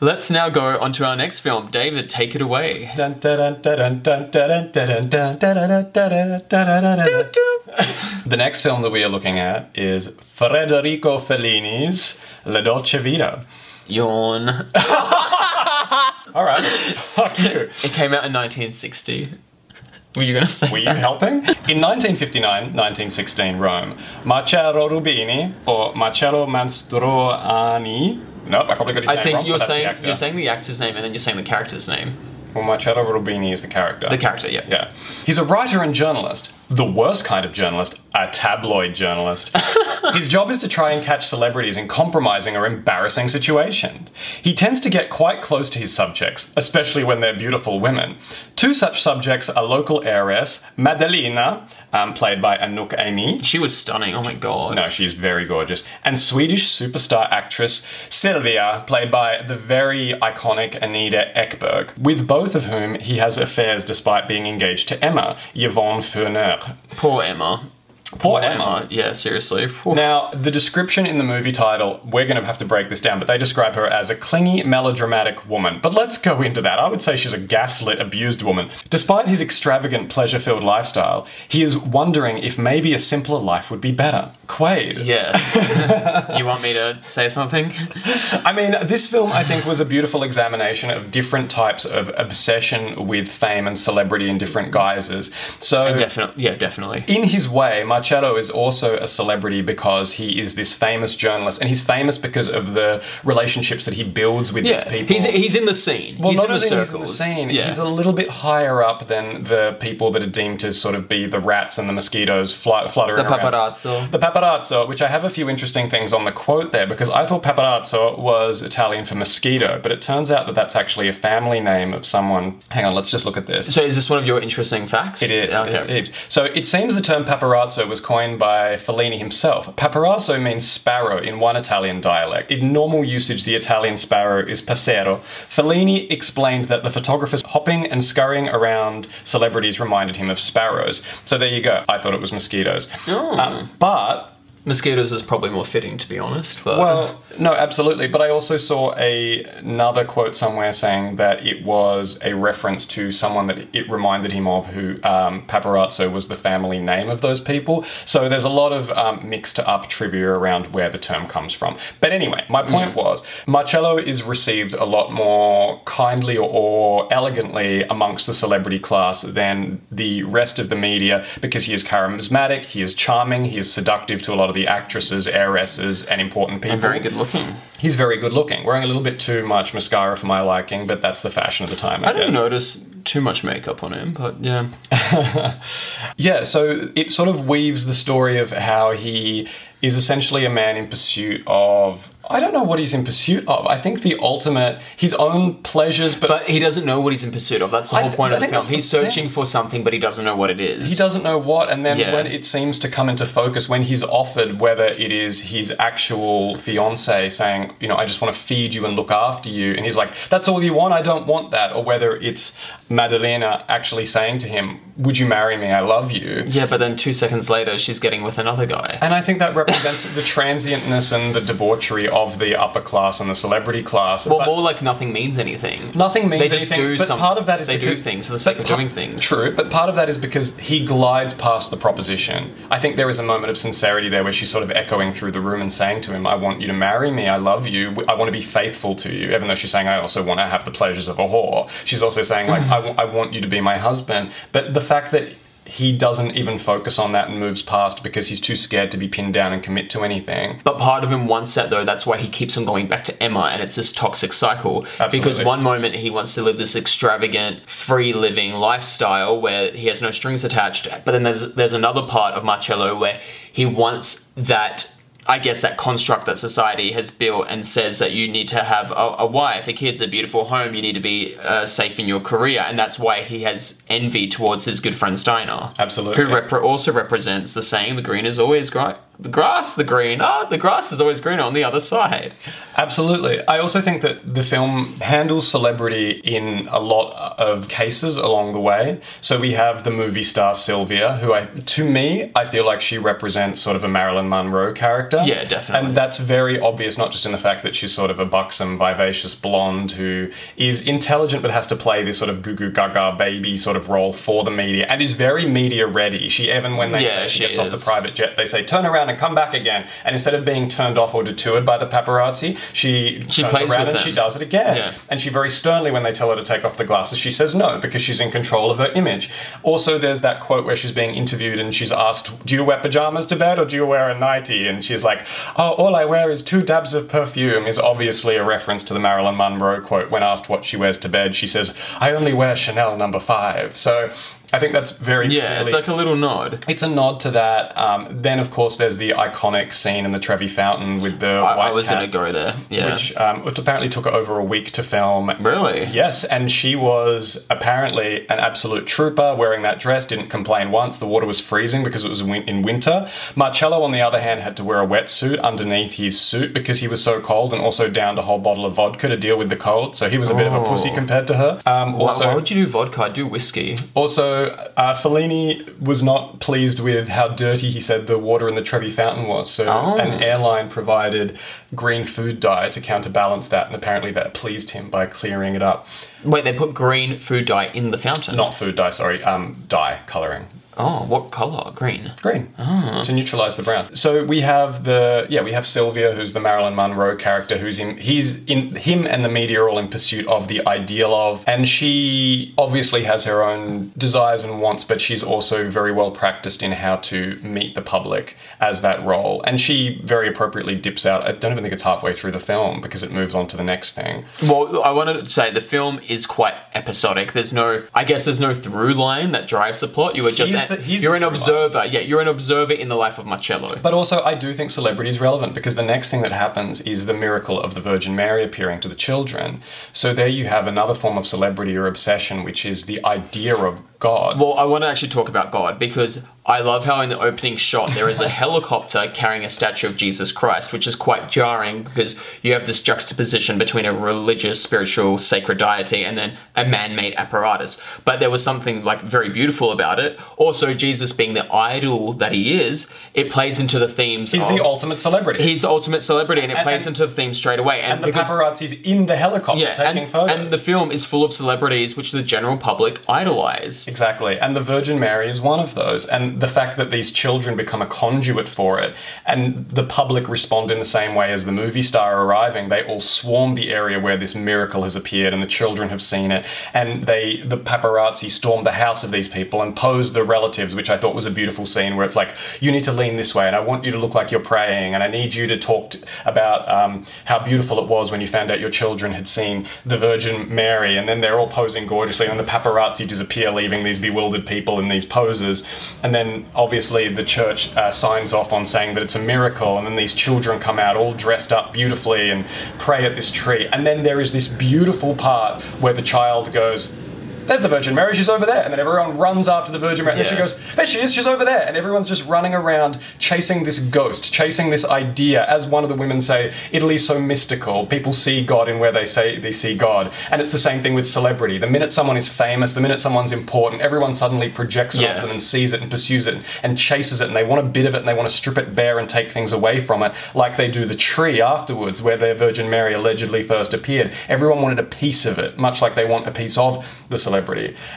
let's now go on to our next film. David, take it away. the next film that we are looking at is Federico Fellini's La Dolce Vita. Yawn. All right, fuck you. It came out in 1960. Were you gonna say? Were you that? helping? In 1959 1916 Rome, Marcello Rubini or Marcello Mastroianni. Nope, I probably got his I name think wrong, you're but that's the saying you're saying the actor's name and then you're saying the character's name. Well, Marcello Rubini is the character. The character, yeah. Yeah. He's a writer and journalist. The worst kind of journalist, a tabloid journalist. His job is to try and catch celebrities in compromising or embarrassing situations. He tends to get quite close to his subjects, especially when they're beautiful women. Two such subjects are local heiress, Maddalena, um, played by Anouk Aimée. She was stunning. Oh my god. No, she's very gorgeous. And Swedish superstar actress Sylvia, played by the very iconic Anita Ekberg, with both of whom he has affairs despite being engaged to Emma, Yvonne Poor Emma. Poor Emma. Yeah, seriously. Whew. Now, the description in the movie title, we're going to have to break this down, but they describe her as a clingy, melodramatic woman. But let's go into that. I would say she's a gaslit, abused woman. Despite his extravagant, pleasure filled lifestyle, he is wondering if maybe a simpler life would be better. Quaid. Yes. you want me to say something? I mean, this film, I think, was a beautiful examination of different types of obsession with fame and celebrity in different guises. So, Definitely. Yeah, definitely. in his way, Marcello is also a celebrity because he is this famous journalist, and he's famous because of the relationships that he builds with Yeah, these people. he's he's in the scene. well, he's not in the circles. he's in the scene, Yeah. he's a little bit higher up than the people that are deemed to sort of be the rats and the mosquitoes fly, fluttering the around. paparazzo. The paparazzo, which I have a few interesting things on the quote there because I thought paparazzo was Italian for mosquito, but it turns out that that's actually a family name of someone. Hang on, let's just look at this. So is this one of your interesting facts? It is. Okay. it is. So it seems the term paparazzo was coined by Fellini himself. Paparazzo means sparrow in one Italian dialect. In normal usage, the Italian sparrow is passero. Fellini explained that the photographers hopping and scurrying around celebrities reminded him of sparrows. So there you go. I thought it was mosquitoes. Oh. Um, but Mosquitoes is probably more fitting, to be honest. But well, no, absolutely. But I also saw a another quote somewhere saying that it was a reference to someone that it reminded him of, who um, paparazzo was the family name of those people. So there's a lot of um, mixed up trivia around where the term comes from. But anyway, my point was Marcello is received a lot more kindly or, or elegantly amongst the celebrity class than the rest of the media because he is charismatic, he is charming, he is seductive to a lot of the actresses, heiresses, and important people. and very good looking. He's very good looking. Wearing a little bit too much mascara for my liking, but that's the fashion of the time, I, I didn't guess. notice too much makeup on him, but yeah. Yeah, so it sort of weaves the story of how he is essentially a man in pursuit of. I don't know what he's in pursuit of. I think the ultimate, his own pleasures, but, But he doesn't know what he's in pursuit of. That's the I- whole point I of the film. that's the He's searching thing. for something, but he doesn't know what it is. he doesn't know what. And then Yeah. when it seems to come into focus, when he's offered whether it is his actual fiance saying, you know, I just want to feed you and look after you, and he's like, that's all you want, I don't want that, or whether it's Maddalena actually saying to him, would you marry me, I love you. Yeah, but then two seconds later, she's getting with another guy. And I think that represents the transientness and the debauchery of the upper class and the celebrity class. Well, But more like nothing means anything. nothing means They just anything, do but some- part of that is they do things for the sake of but pa- doing things. True, but part of that is because he glides past the proposition. I think there is a moment of sincerity there where she's sort of echoing through the room and saying to him, "I want you to marry me. I love you. I want to be faithful to you." Even though she's saying, "I also want to have the pleasures of a whore," she's also saying, "Like I, wa- I want you to be my husband." But the fact that he doesn't even focus on that and moves past because he's too scared to be pinned down and commit to anything. But part of him wants that though. That's why he keeps on going back to Emma, and it's this toxic cycle. Because one moment he wants to live this extravagant, free living lifestyle where he has no strings attached, but then there's there's another part of Marcello where he wants that. I guess that construct that society has built and says that you need to have a, a wife, a kids, a beautiful home. You need to be uh, safe in your career, and that's why he has envy towards his good friend Steiner. Absolutely. who also represents the saying, "The green is always gri- the grass, the green. Ah, the grass is always greener on the other side." Absolutely. I also think that the film handles celebrity in a lot of cases along the way. So we have the movie star Sylvia, who I, to me, I feel like she represents sort of a Marilyn Monroe character. Yeah, definitely. And that's very obvious, not just in the fact that she's sort of a buxom, vivacious blonde who is intelligent but has to play this sort of goo goo gaga baby sort of role for the media and is very media ready. She even when they Yeah, say she, she gets off the private jet, they say turn around and come back again. And instead of being turned off or detoured by the paparazzi, she, She turns plays around with and them. she does it again. Yeah. And she very sternly, when they tell her to take off the glasses, she says no because she's in control of her image. Also, there's that quote where she's being interviewed and she's asked, "Do you wear pajamas to bed or do you wear a nightie?" And she's like, "Oh, all I wear is two dabs of perfume." Is obviously a reference to the Marilyn Monroe quote. When asked what she wears to bed, she says, "I only wear Chanel number five. So. I think that's very Yeah, it's like a little nod. it's a nod to that. Um, then, of course, there's the iconic scene in the Trevi Fountain with the I, white I was cat, gonna go there. Yeah, which um, apparently took over a week to film. really. Yes, and she was apparently an absolute trooper wearing that dress, didn't complain once. The water was freezing because it was in winter. Marcello, on the other hand, had to wear a wetsuit underneath his suit because he was so cold and also downed a whole bottle of vodka to deal with the cold. So he was a bit of a pussy Oh. compared to her. Um, also, why would you do vodka? I'd do whiskey. also, So uh, Fellini was not pleased with how dirty he said the water in the Trevi Fountain was. So Oh. an airline provided green food dye to counterbalance that, and apparently that pleased him by clearing it up. Wait, they put green food dye in the fountain. Not food dye, sorry, um, dye coloring. Oh, what color? Green. green ah. to neutralize the brown. So we have the yeah we have Sylvia, who's the Marilyn Monroe character, who's in he's in him and the media are all in pursuit of the ideal of, and she obviously has her own desires and wants, but she's also very well practiced in how to meet the public as that role, and she very appropriately dips out. I don't even think it's halfway through the film because it moves on to the next thing. Well, I wanted to say the film is quite episodic. There's no, I guess, there's no through line that drives the plot. You were just, the- he's you're an observer. Yeah, you're an observer in the life of Marcello. But also, I do think celebrity is relevant because the next thing that happens is the miracle of the Virgin Mary appearing to the children. So there you have another form of celebrity or obsession, which is the idea of God. Well, I want to actually talk about God because I love how in the opening shot there is a helicopter carrying a statue of Jesus Christ, which is quite jarring because you have this juxtaposition between a religious, spiritual, sacred deity and then a man-made apparatus. But there was something like very beautiful about it. Also, Jesus being the idol that he is, it plays into the themes. He's the ultimate celebrity. He's the ultimate celebrity, and it And- plays and- into the theme straight away. And, and the because- paparazzi's in the helicopter yeah, taking and, photos. and the film is full of celebrities which the general public idolize. Exactly. And the Virgin Mary is one of those. And the fact that these children become a conduit for it and the public respond in the same way as the movie star arriving, they all swarm the area where this miracle has appeared and the children have seen it. And they the paparazzi storm the house of these people and pose the relatives, which I thought was a beautiful scene where it's like, you need to lean this way and I want you to look like you're praying and I need you to talk about um, how beautiful it was when you found out your children had seen the Virgin Mary. And then they're all posing gorgeously and the paparazzi disappear leaving these bewildered people in these poses. And then obviously the church uh, signs off on saying that it's a miracle and then these children come out all dressed up beautifully and pray at this tree. And then there is this beautiful part where the child goes there's the Virgin Mary, she's over there. And then everyone runs after the Virgin Mary. And then she goes, there she is, she's over there. And everyone's just running around chasing this ghost, chasing this idea. As one of the women say, Italy's so mystical. People see God in where they say they see God. And it's the same thing with celebrity. The minute someone is famous, the minute someone's important, everyone suddenly projects it Yeah. onto them and sees it and pursues it and chases it. And they want a bit of it and they want to strip it bare and take things away from it, like they do the tree afterwards, where the Virgin Mary allegedly first appeared. Everyone wanted a piece of it, much like they want a piece of the celebrity.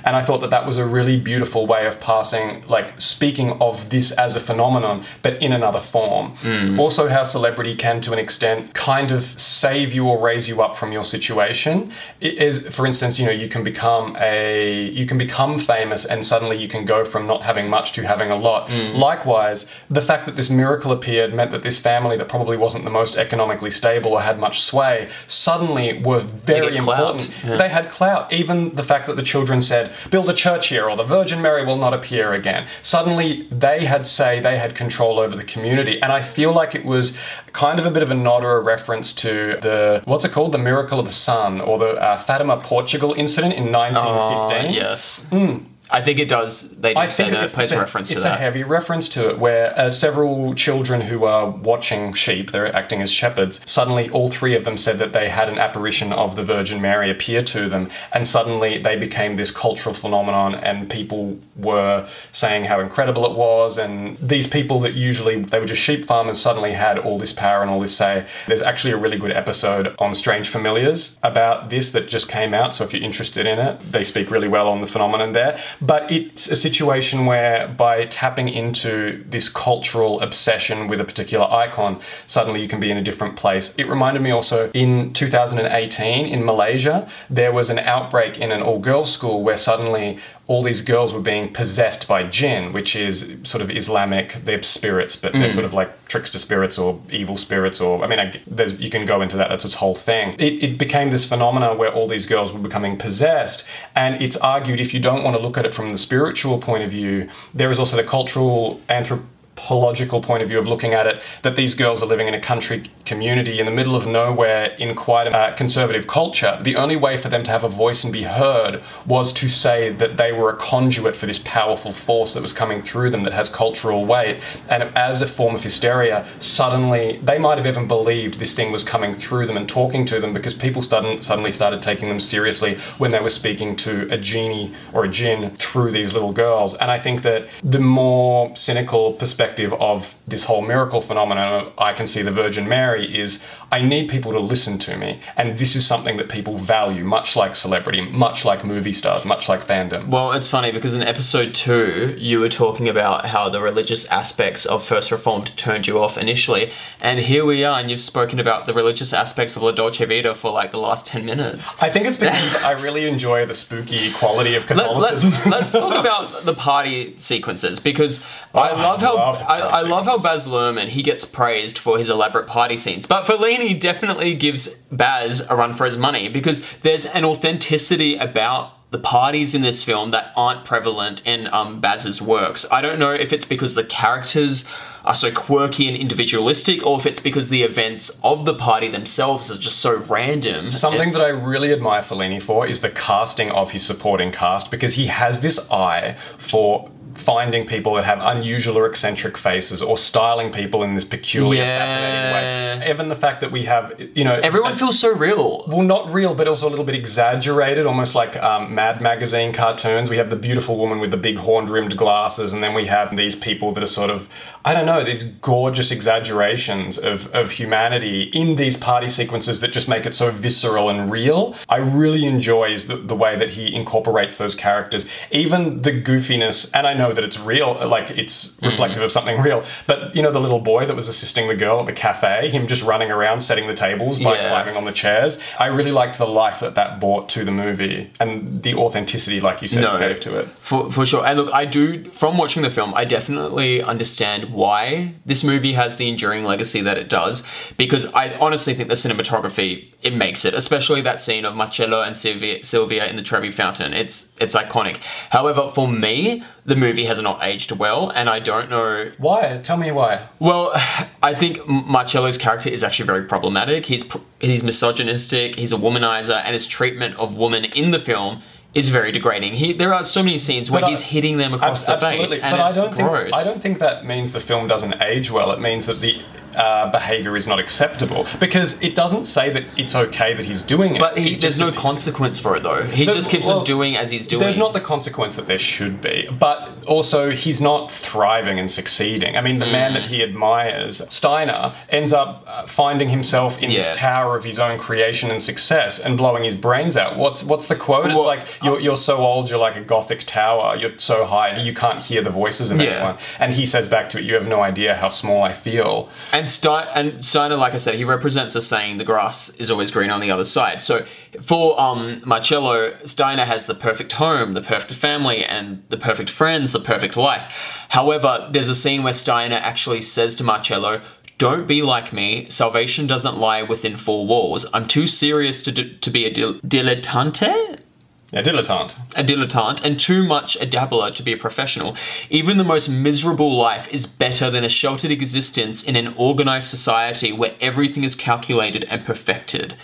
And I thought that that was a really beautiful way of passing, like speaking of this as a phenomenon, but in another form. Also, how celebrity can, to an extent, kind of save you or raise you up from your situation. It is, for instance, you know, you can become a, you can become famous, and suddenly you can go from not having much to having a lot. Likewise, the fact that this miracle appeared meant that this family that probably wasn't the most economically stable or had much sway suddenly were very important. Yeah. They had clout. Even the fact that the children said, build a church here or the Virgin Mary will not appear again. Suddenly they had say, they had control over the community. And I feel like it was kind of a bit of a nod or a reference to the, what's it called? The Miracle of the Sun or the uh, Fatima, Portugal incident in 1915. Uh, yes. I think it does. They do. I think that. it's, It plays a reference to it's that. a heavy reference to it, where uh, several children who are watching sheep, they're acting as shepherds, suddenly all three of them said that they had an apparition of the Virgin Mary appear to them, and suddenly they became this cultural phenomenon, and people were saying how incredible it was, and these people that usually they were just sheep farmers suddenly had all this power and all this say. There's actually a really good episode on Strange Familiars about this that just came out, so if you're interested in it, they speak really well on the phenomenon there. But it's a situation where by tapping into this cultural obsession with a particular icon, suddenly you can be in a different place. It reminded me also in 2018 in Malaysia, there was an outbreak in an all girls school where suddenly all these girls were being possessed by jinn, which is sort of Islamic. They're spirits, but they're mm. sort of like trickster spirits or evil spirits, or I mean, I, there's, you can go into that. That's its whole thing. It, it became this phenomena where all these girls were becoming possessed, and it's argued if you don't want to look at it from the spiritual point of view, there is also the cultural anthrop anthropological point of view of looking at it that these girls are living in a country community in the middle of nowhere in quite a uh, conservative culture. The only way for them to have a voice and be heard was to say that they were a conduit for this powerful force that was coming through them that has cultural weight. And as a form of hysteria, suddenly they might have even believed this thing was coming through them and talking to them because people sudden, suddenly started taking them seriously when they were speaking to a genie or a jinn through these little girls. And I think that the more cynical perspective of this whole miracle phenomenon I can see the Virgin Mary is I need people to listen to me. And this is something that people value, much like celebrity, much like movie stars, much like fandom. Well, it's funny because in episode two, you were talking about how the religious aspects of First Reformed turned you off initially, and here we are, and you've spoken about the religious aspects of La Dolce Vita for like the last 10 minutes. I think it's because I really enjoy the spooky quality of Let, us Catholicism. let's talk about the party sequences because I Oh, love how love I, I love how. Baz Luhrmann he gets praised for his elaborate party scenes, but Fellini definitely gives Baz a run for his money because there's an authenticity about the parties in this film that aren't prevalent in um, Baz's works. I don't know if it's because the characters are so quirky and individualistic, or if it's because the events of the party themselves are just so random. Something It's- that I really admire Fellini for is the casting of his supporting cast because he has this eye for finding people that have unusual or eccentric faces or styling people in this peculiar, Yeah. fascinating way. Even the fact that we have, you know, everyone a- feels so real. well, not real, but also a little bit exaggerated, almost like um, Mad Magazine cartoons. We have the beautiful woman with the big horn rimmed glasses, and then we have these people that are sort of, I don't know, these gorgeous exaggerations of, of humanity in these party sequences that just make it so visceral and real. I really enjoy is the, the way that he incorporates those characters, even the goofiness, and I know that it's real, like it's mm-hmm. reflective of something real, but you know, the little boy that was assisting the girl at the cafe, him just running around setting the tables by Yeah. climbing on the chairs. I really liked the life that that brought to the movie and the authenticity, like you said, No. gave to it. For, for sure. And look, I do, from watching the film, I definitely understand why this movie has the enduring legacy that it does. Because I honestly think the cinematography, it makes it, especially that scene of Marcello and Sylvia, Sylvia in the Trevi Fountain. It's, it's iconic. However, for me, the movie has not aged well, and I don't know Why? Tell me why. well, I think Marcello's character is actually very problematic. He's he's misogynistic. He's a womanizer, and his treatment of women in the film is very degrading. He there are so many scenes where But I- he's hitting them across the face, and but it's I don't gross. think I don't think that means the film doesn't age well. It means that the uh, behavior is not acceptable because it doesn't say that it's okay that he's doing it. but he, It there's just no consequence for it though. He just keeps well, on doing as he's doing. There's not the consequence that there should be, but also he's not thriving and succeeding. I mean, the man Mm. that he admires, Steiner, ends up uh, finding himself in Yeah. this tower of his own creation and success and blowing his brains out. What's what's the quote? It's Well, like you're, you're so old, you're like a gothic tower. You're so high, you can't hear the voices of Yeah. anyone. And he says back to it, "You have no idea how small I feel." And Stein, and Steiner, like I said, he represents the saying "the grass is always green on the other side." So for um, Marcello, Steiner has the perfect home, the perfect family, and the perfect friends, the perfect life. However, there's a scene where Steiner actually says to Marcello. Don't be like me. Salvation doesn't lie within four walls. I'm too serious to, to be a dil- dilettante Yeah, dilettante. a dilettante and too much a dabbler to be a professional. Even the most miserable life is better than a sheltered existence in an organized society where everything is calculated and perfected.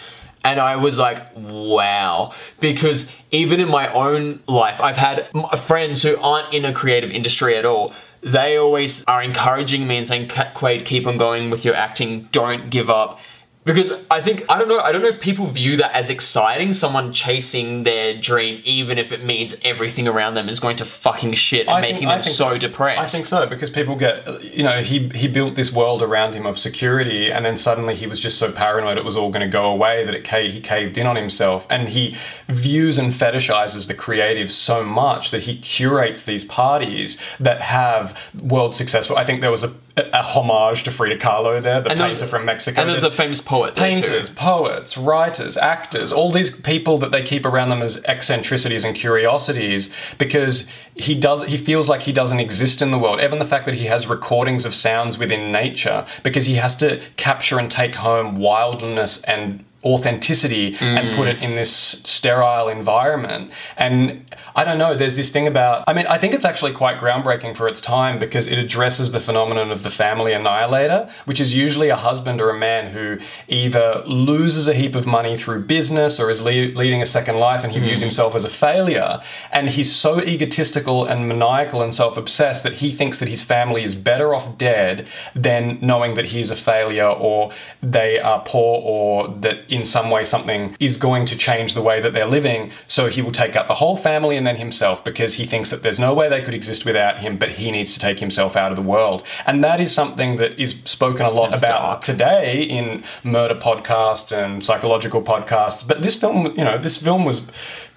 And I was like, wow. Because even in my own life, I've had friends who aren't in a creative industry at all. They always are encouraging me and saying, "Ka- Quaid, keep on going with your acting, don't give up. Because I think I don't know I don't know if people view that as exciting, someone chasing their dream, even if it means everything around them is going to fucking shit and I think- making I them think so depressed. I think so because people get, you know, he he built this world around him of security, and then suddenly he was just so paranoid it was all going to go away that it ca- he caved in on himself, and he views and fetishizes the creative so much that he curates these parties that have world successful. I think there was a, a homage to Frida Kahlo there, the And painter there's- from Mexico. And there's a famous poet there painters, poets, writers, actors, all these people that they keep around them as eccentricities and curiosities because he does he feels like he doesn't exist in the world. Even the fact that he has recordings of sounds within nature because he has to capture and take home wildness and authenticity and put it in this sterile environment. And I don't know, there's this thing about, I mean, I think it's actually quite groundbreaking for its time because it addresses the phenomenon of the family annihilator, which is usually a husband or a man who either loses a heap of money through business or is le- leading a second life and he views mm. himself as a failure. And he's so egotistical and maniacal and self obsessed that he thinks that his family is better off dead than knowing that he's a failure or they are poor or that in some way something is going to change the way that they're living. So he will take out the whole family and then himself because he thinks that there's no way they could exist without him, but he needs to take himself out of the world. And that is something that is spoken a lot That's about dark. today in murder podcasts and psychological podcasts. But this film, you know, this film was,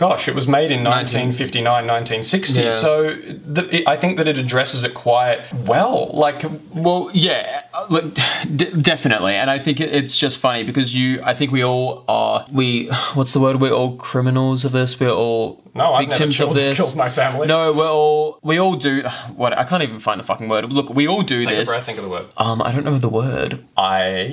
gosh, it was made in 1959, 1960. Yeah. So th- it, I think that it addresses it quite well. Like, Well, yeah, uh, look, d- definitely, and I think it- it's just funny because you, I think we all are, we, what's the word? We're all criminals of this. We're all No, I've never killed- of this. killed my family. No, we're all, we all do. What? I can't even find the fucking word. Look, we all do take a this. breath, think of the word. Um, I don't know the word. I.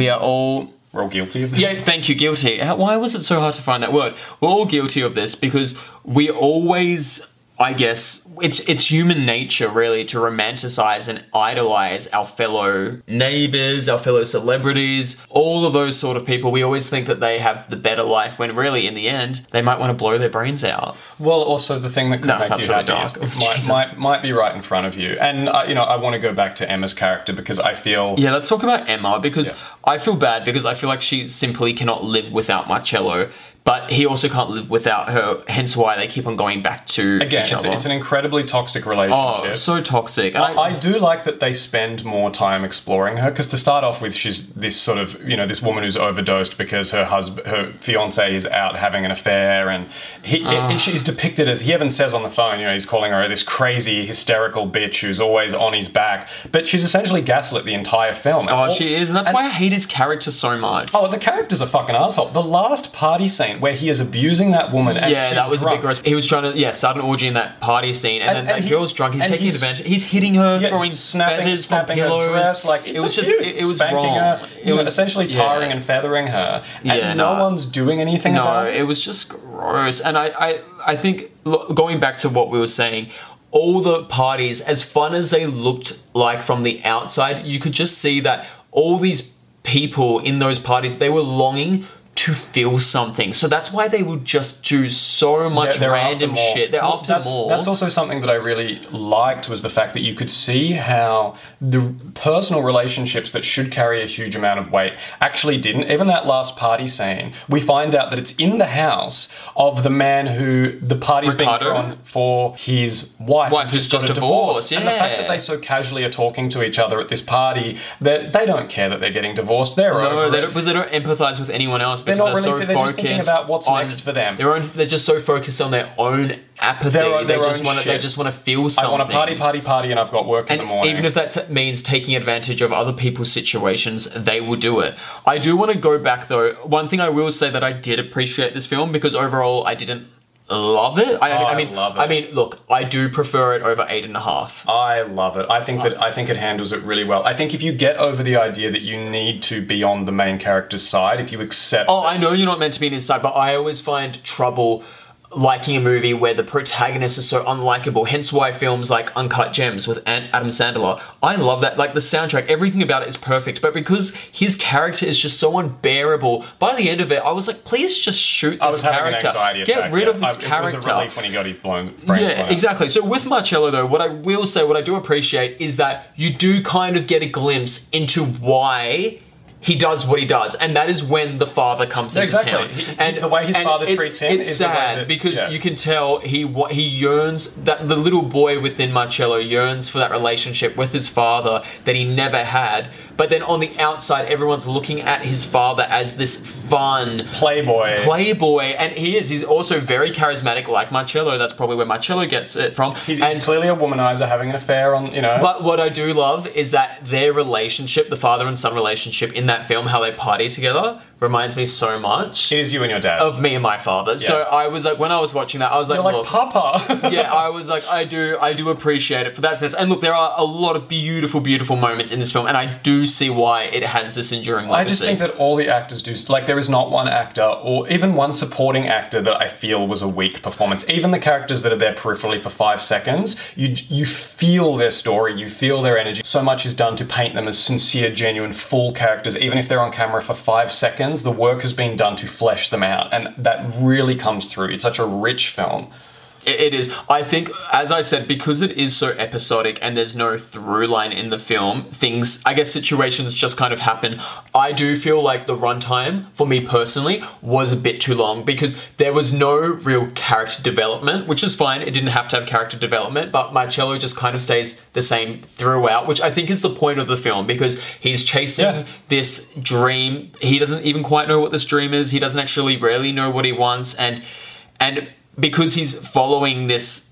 We are all We're all guilty of this. Yeah, thank you, guilty. Why was it so hard to find that word? We're all guilty of this because we always, I guess, it's it's human nature really to romanticize and idolize our fellow neighbors, our fellow celebrities, all of those sort of people. We always think that they have the better life when really, in the end, they might want to blow their brains out. Well, also the thing that could No, make you really happy might, might might be right in front of you. And uh, you know, I want to go back to Emma's character because I feel Yeah, let's talk about Emma because Yeah. I feel bad because I feel like she simply cannot live without Marcello, but he also can't live without her. Hence why they keep on going back to again, each it's, other. it's an incredibly toxic relationship. Oh, so toxic. I, I do like that they spend more time exploring her because to start off with, she's this sort of you know this woman who's overdosed because her husband, her fiance is out having an affair, and he, Ah. he- she's depicted as he even says on the phone, you know, he's calling her this crazy hysterical bitch who's always on his back, but she's essentially gaslit the entire film. Oh, she is, and that's why I hate his character so much. Oh, the character's a fucking asshole. The last party scene where he is abusing that woman. And yeah, that was a drunk. big gross. He was trying to yeah start an orgy in that party scene, and, And- then that he- girl's drunk. He's and taking he's- advantage. He's hitting her, Yeah, throwing snapping, feathers from snapping pillows. her dress, like it was abuse, just it, it was spanking wrong. her, It know, was essentially yeah. tarring and feathering her, and Yeah, no no. one's doing anything about it. No, it. it was just gross. And I, I, I think lo- going back to what we were saying, all the parties, as fun as they looked like from the outside, you could just see that all these people in those parties, they were longing to feel something. So that's why they would just do so much They're- they're random shit. They're Well, after that's, more. That's also something that I really liked was the fact that you could see how the personal relationships that should carry a huge amount of weight actually didn't. Even that last party scene, we find out that it's in the house of the man who the party's being thrown for his wife, Wife who's just got a divorced, And the fact that they so casually are talking to each other at this party, that they don't care that they're getting divorced. They're No, over they don't, because they don't empathize with anyone else They're not they're, really- so they're just focused thinking about what's next for them. Their own, they're just so focused on their own apathy. Their own- they just want to. They just want to feel I something. want to party, party, party, and I've got work in And the morning. even if that t- means taking advantage of other people's situations, they will do it. I do want to go back though. One thing I will say that I did appreciate this film because overall I didn't love it. I, Oh, I I mean, love it. I mean, look, I do prefer it over eight and a half. I love it. I think that I think it handles it really well. I think if you get over the idea that you need to be on the main character's side, if you accept Oh, I know you're not meant to be in his side, but I always find trouble liking a movie where the protagonist is so unlikable. Hence why films like Uncut Gems with Adam Sandler, I love that. Like the soundtrack, everything about it is perfect. But because his character is just so unbearable, by the end of it, I was like, please just shoot I this was having an character. Get attack. rid yeah. of this I- character. It was a relief when he got his blown. blown Yeah, out. exactly. So with Marcello, though, what I will say, what I do appreciate is that you do kind of get a glimpse into why he does what he does, and that is when the father comes into Exactly. town. He- and the way his father it's- treats him It's is the way sad that- because yeah. you can tell he wa- he yearns that the little boy within Marcello yearns for that relationship with his father that he never had. But then on the outside, everyone's looking at his father as this fun Playboy. playboy, and he is. He's also very charismatic, like Marcello. That's probably where Marcello gets it from. He's, and, he's clearly a womanizer having an affair on, you know. but what I do love is that their relationship, the father and son relationship in that film, how they party together, reminds me so much It is you and your dad. of me and my father. So I was like, when I was watching that, I was like, You're like look, Papa. yeah, I was like, I do, I do appreciate it for that sense. And look, there are a lot of beautiful, beautiful moments in this film, and I do see why it has this enduring legacy. I just think that all the actors do. Like, there is not one actor or even one supporting actor that I feel was a weak performance. Even the characters that are there peripherally for five seconds, you you feel their story, you feel their energy. So much is done to paint them as sincere, genuine, full characters. Even if they're on camera for five seconds, the work has been done to flesh them out, and that really comes through. It's such a rich film. It- it is. I think, as I said, because it is so episodic and there's no through line in the film, things, I guess, situations just kind of happen. I do feel like the runtime, for me personally, was a bit too long because there was no real character development, which is fine. It didn't have to have character development, but Marcello just kind of stays the same throughout, which I think is the point of the film because he's chasing Yeah. this dream. He doesn't even quite know what this dream is. He doesn't actually really know what he wants, and and because he's following this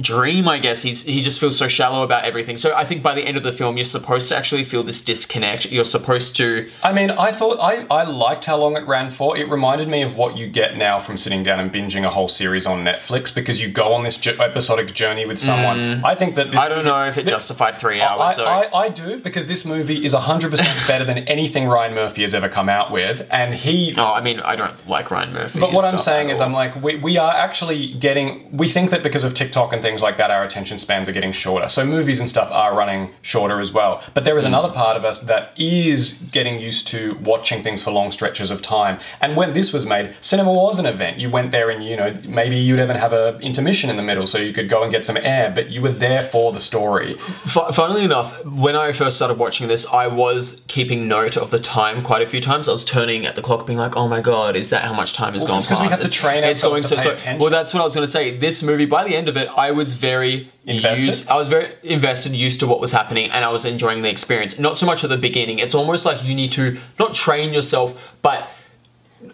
dream, I guess he's he just feels so shallow about everything. So I think by the end of the film, you're supposed to actually feel this disconnect. You're supposed to. I mean, I thought I, I liked how long it ran for. It reminded me of what you get now from sitting down and binging a whole series on Netflix because you go on this episodic journey with someone. I think that this Mm. I don't know if it justified three hours. I, so I, I do because this movie is 100% better than anything Ryan Murphy has ever come out with. And he. oh, I mean, I don't like Ryan Murphy. But what I'm saying is. I'm like, we, we are actually getting. We think that because of TikTok and things like that, our attention spans are getting shorter. So movies and stuff are running shorter as well. But there is Mm. another part of us that is getting used to watching things for long stretches of time. And when this was made, cinema was an event. You went there and, you know, maybe you'd even have a intermission in the middle so you could go and get some air, but you were there for the story. Fu- Funnily enough, when I first started watching this, I was keeping note of the time quite a few times. I was turning at the clock, being like, "Oh my god, is that how much time has gone it's 'cause past?" we have to It's- train it's ourselves to pay so- attention. Well, that's what I was going to say. This movie, by the end of it, I was very Invested? Used, I was very invested, used to what was happening, and I was enjoying the experience. Not so much at the beginning. It's almost like you need to not train yourself, but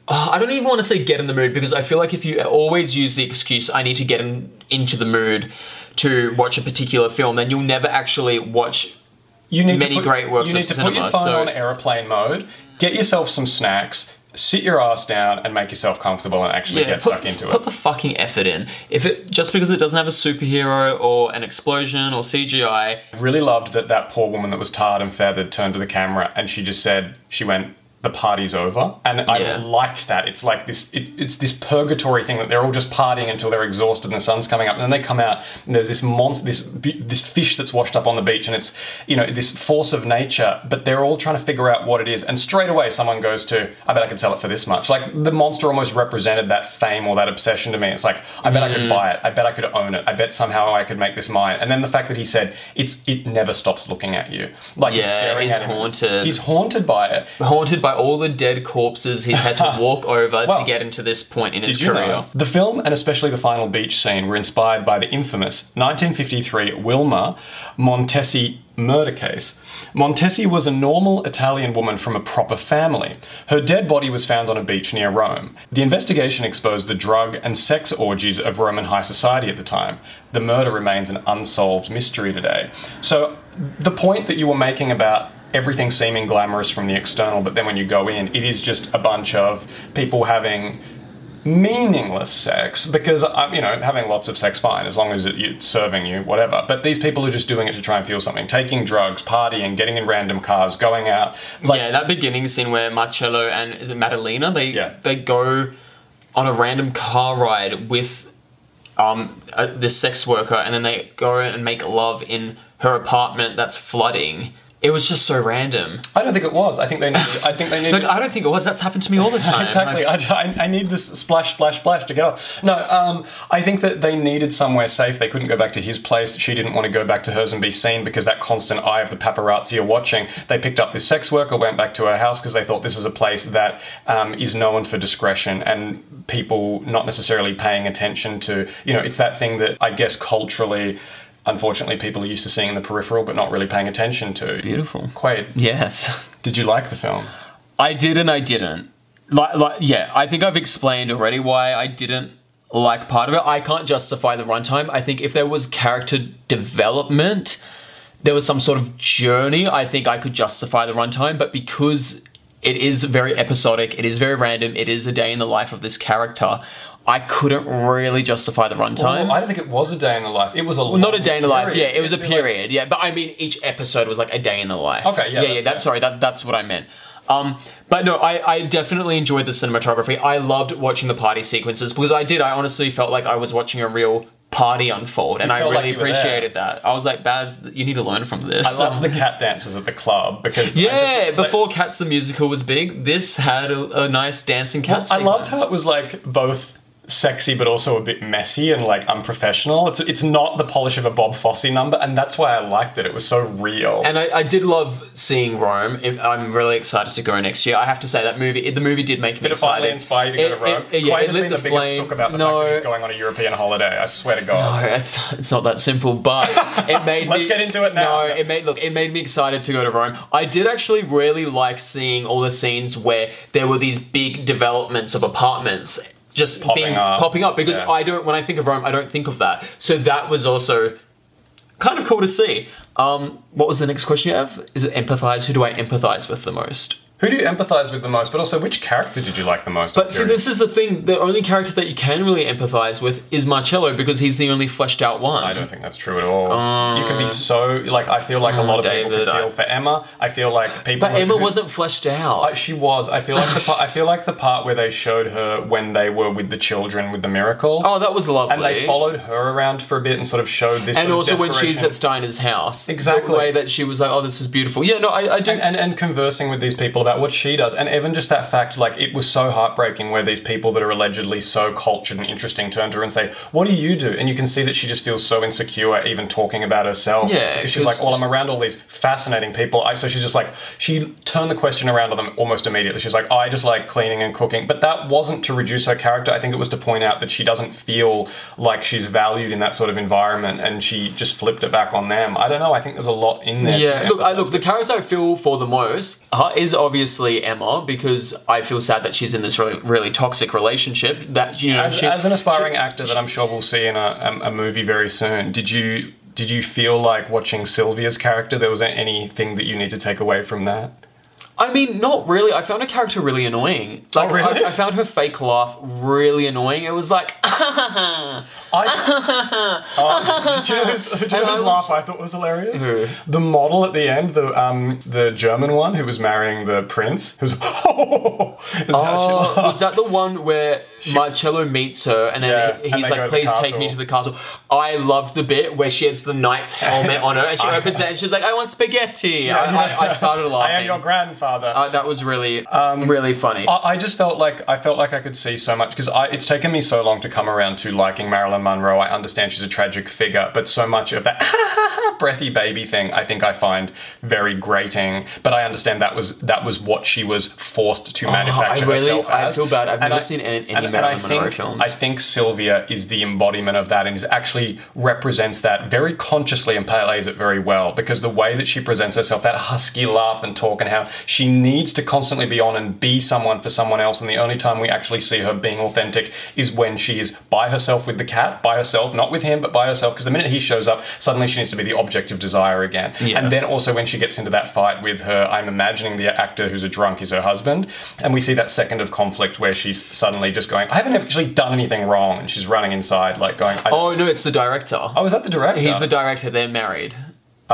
uh, I don't even want to say get in the mood because I feel like if you always use the excuse I need to get in, into the mood to watch a particular film, then you'll never actually watch. You need Many to put, great works You need of to put your phone so- on airplane mode, get yourself some snacks, sit your ass down, and make yourself comfortable and actually get put, stuck into put it. Put the fucking effort in. If it just because it doesn't have a superhero or an explosion or CGI, really loved that that poor woman that was tarred and feathered turned to the camera and she just said she went the party's over. And i Yeah. liked that. It's like this it, it's this purgatory thing that they're all just partying until they're exhausted and the sun's coming up. And then they come out and there's this monster this this fish that's washed up on the beach and it's you know this force of nature but they're all trying to figure out what it is. And straight away someone goes to i bet i could sell it for this much. Like the monster almost represented that fame or that obsession to me. It's like i bet i could mm. buy it. I bet i could own it. I bet somehow i could make this mine. And then the fact that he said it's it never stops looking at you. Like Yeah, staring he's at him. haunted. he's haunted by it. Haunted by all the dead corpses he's had to walk over Well, to get into this point in his career. know? The film and especially the final beach scene were inspired by the infamous 1953 Wilma Montesi murder case. Montesi was a normal Italian woman from a proper family. Her dead body was found on a beach near Rome. The investigation exposed the drug and sex orgies of Roman high society at the time. The murder remains an unsolved mystery today. So, the point that you were making about everything seeming glamorous from the external, but then when you go in, it is just a bunch of people having meaningless sex because um, you know having lots of sex fine as long as it, it's serving you whatever but these people are just doing it to try and feel something taking drugs partying getting in random cars going out like yeah, that beginning scene where Marcello and is it Maddalena? They Yeah. they go on a random car ride with um uh, this sex worker, and then they go and make love in her apartment that's flooding. It was just so random. I don't think it was I think they needed, I think they needed Look, I don't think it was. That's happened to me all the time. exactly. Like, I, I, I need this splash, splash, splash to get off. No, um, I think that they needed somewhere safe. They couldn't go back to his place. She didn't want to go back to hers and be seen because that constant eye of the paparazzi are watching. They picked up this sex worker, went back to her house because they thought this is a place that um, is known for discretion and people not necessarily paying attention to. You know, it's that thing that I guess culturally. Unfortunately, people are used to seeing in the peripheral, but not really paying attention to. Beautiful. Quaid, yes. did you like the film? I did and I didn't. Like, like, yeah, I think I've explained already why I didn't like part of it. I can't justify the runtime. I think if there was character development, there was some sort of journey, I think I could justify the runtime. But because it is very episodic, it is very random, it is a day in the life of this character. I couldn't really justify the runtime. Well, I don't think it was a day in the life. It was a Well, not a day in the life. Yeah, it was a like- period. yeah, but I mean, each episode was like a day in the life. Okay, yeah, yeah, yeah. that's That's fair. sorry. That that's what I meant. Um, but no, I, I definitely enjoyed the cinematography. I loved watching the party sequences because I did. I honestly felt like I was watching a real party unfold, and I like really there. appreciated that. I was like, Baz, you need to learn from this. I loved the cat dances at the club because yeah, just- before Cats the musical was big, this had a, a nice dancing cat. I loved how it was like both sexy but also a bit messy and like unprofessional. It's it's not the polish of a Bob Fosse number, and that's why I liked it. It was so real. And I, I did love seeing Rome. I'm really excited to go next year. I have to say that movie, the movie did make me did it excited. finally inspire you to go to Rome? it- yeah, Quaid it lit been the the, biggest flame. sook about the no, fact that he's going on a European holiday. I swear to God. no, it's it's not that simple. But it made Let's me. get into it now. No, it made look. It made me excited to go to Rome. I did actually really like seeing all the scenes where there were these big developments of apartments. Just Popping being up. popping up because Yeah. I don't when I think of Rome I don't think of that so that was also kind of cool to see. Um, what was the next question you have? Is it empathize? Who do I empathize with the most? Who do you empathize with the most? But also, which character did you like the most? But see, this is the thing. The only character that you can really empathize with is Marcello because he's the only fleshed out one. I don't think that's true at all. you can be so like I feel like a lot of people David, could feel I- for Emma. I feel like people. But who- Emma wasn't fleshed out. Uh, she was. I feel like the part, I feel like the part where they showed her when they were with the children with the miracle. oh, that was lovely. and they followed her around for a bit and sort of showed this. and also when she's at Steiner's house, Exactly. the way that she was like, "Oh, this is beautiful." Yeah, no, I, I do. and, and and conversing with these people about what she does, and even just that fact, like it was so heartbreaking where these people that are allegedly so cultured and interesting turn to her and say, "What do you do?" And you can see that she just feels so insecure, even talking about herself. Yeah, because she's like, "Well, I'm around all these fascinating people." I, so she's just like, she turned the question around on them almost immediately. She's like, "I just like cleaning and cooking," but that wasn't to reduce her character. I think it was to point out that she doesn't feel like she's valued in that sort of environment, and she just flipped it back on them. I don't know. I think there's a lot in there. yeah, look, I look. The character I feel for the most uh, is obviously Emma because I feel sad that she's in this really, really toxic relationship. That you know, as, she- as an aspiring she- actor that I'm sure we'll see in a, a, a movie very soon, did you did you feel like watching Sylvia's character? There was anything that you need to take away from that? I mean, not really. I found her character really annoying. Oh, like, Oh, really? I, I found her fake laugh really annoying. It was like, I, oh, did you know whose, do you know whose laugh I thought was hilarious? Who? The model at the end, the um the German one who was marrying the prince, who was is she oh, was that the one where Marcello meets her and then Yeah, he- and he's like, please take me to the castle? I loved the bit where she has the knight's helmet on her and she opens it and she's like, I want spaghetti. I, I, I started laughing. I am your grandfather. Uh, that was really, really funny. I, I just felt like I felt like I could see so much because it's taken me so long to come around to liking Marilyn Monroe. I understand she's a tragic figure, but so much of that breathy baby thing I think I find very grating. But I understand that was that was what she was forced to manufacture Oh, I really- herself I feel bad. I've And never I- seen any- any and- and Marilyn I Monroe think- films. I think Sylvia is the embodiment of that and is actually represents that very consciously and plays it very well because the way that she presents herself, that husky laugh and talk, and how she needs to constantly be on and be someone for someone else, and the only time we actually see her being authentic is when she is by herself with the cat, by herself, not with him, but by herself. Because the minute he shows up, suddenly she needs to be the object of desire again. Yeah. And then also when she gets into that fight with her, I'm imagining the actor who's a drunk is her husband, and we see that second of conflict where she's suddenly just going, I haven't actually done anything wrong, and she's running inside like going, I, oh, no, it's the director. oh, is that the director? He's the director. They're married.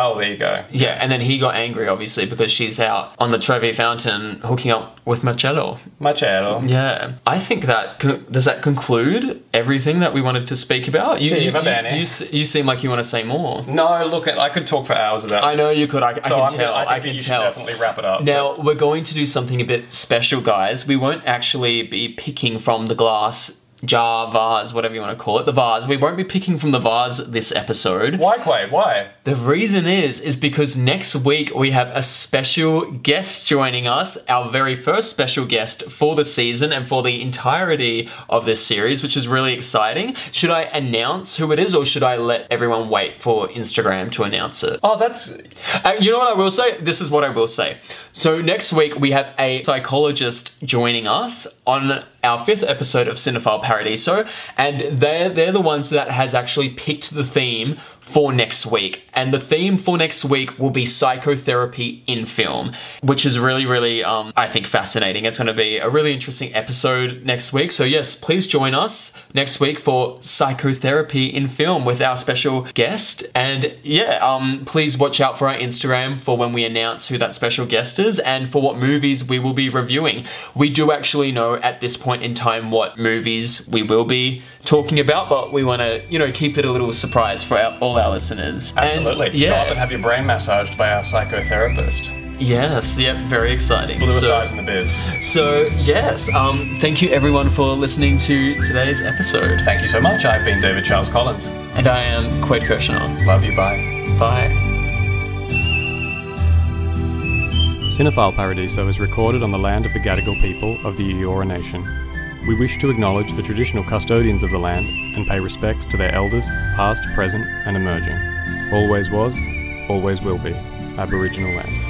Oh, there you go. Yeah, and then he got angry, obviously, because she's out on the Trevi Fountain hooking up with Marcello. Marcello. Yeah, I think that con- does that conclude everything that we wanted to speak about. You, Sì, you, you, you, s- you seem like you want to say more. No, look, I could talk for hours about. I know you could. I, I So can I'm tell. Gonna, I, think I can tell. definitely wrap it up. Now we're going to do something a bit special, guys. We won't actually be picking from the glass jar, vase, whatever you want to call it, the vase. We won't be picking from the vase this episode. Why, Quay? Why? The reason is is because next week we have a special guest joining us, our very first special guest for the season and for the entirety of this series, which is really exciting. Should I announce who it is, or should I let everyone wait for Instagram to announce it? Oh, that's Uh, you know what I will say? This is what I will say. So next week we have a psychologist joining us on our fifth episode of Cinephile Paradiso, and they're they're the ones that has actually picked the theme for next week. And the theme for next week will be psychotherapy in film, which is really, really, um, I think, fascinating. It's going to be a really interesting episode next week. So, yes, please join us next week for psychotherapy in film with our special guest. And yeah, um, please watch out for our Instagram for when we announce who that special guest is and for what movies we will be reviewing. We do actually know at this point in time what movies we will be talking about, but we want to, you know, keep it a little surprise for our, all our listeners. And, Absolutely. Show up and have your brain massaged by our psychotherapist. Yes. Yep. Very exciting. Bluest So- eyes in the biz. So yes, um, thank you everyone for listening to today's episode, Thank you so much. I've been David Charles Collins. and I am Quaid Kirshner. Love you. Bye. Bye. Cinephile Paradiso is recorded on the land of the Gadigal people of the Eora Nation. We wish to acknowledge the traditional custodians of the land and pay respects to their elders, past, present, and emerging. Always was, always will be, Aboriginal land.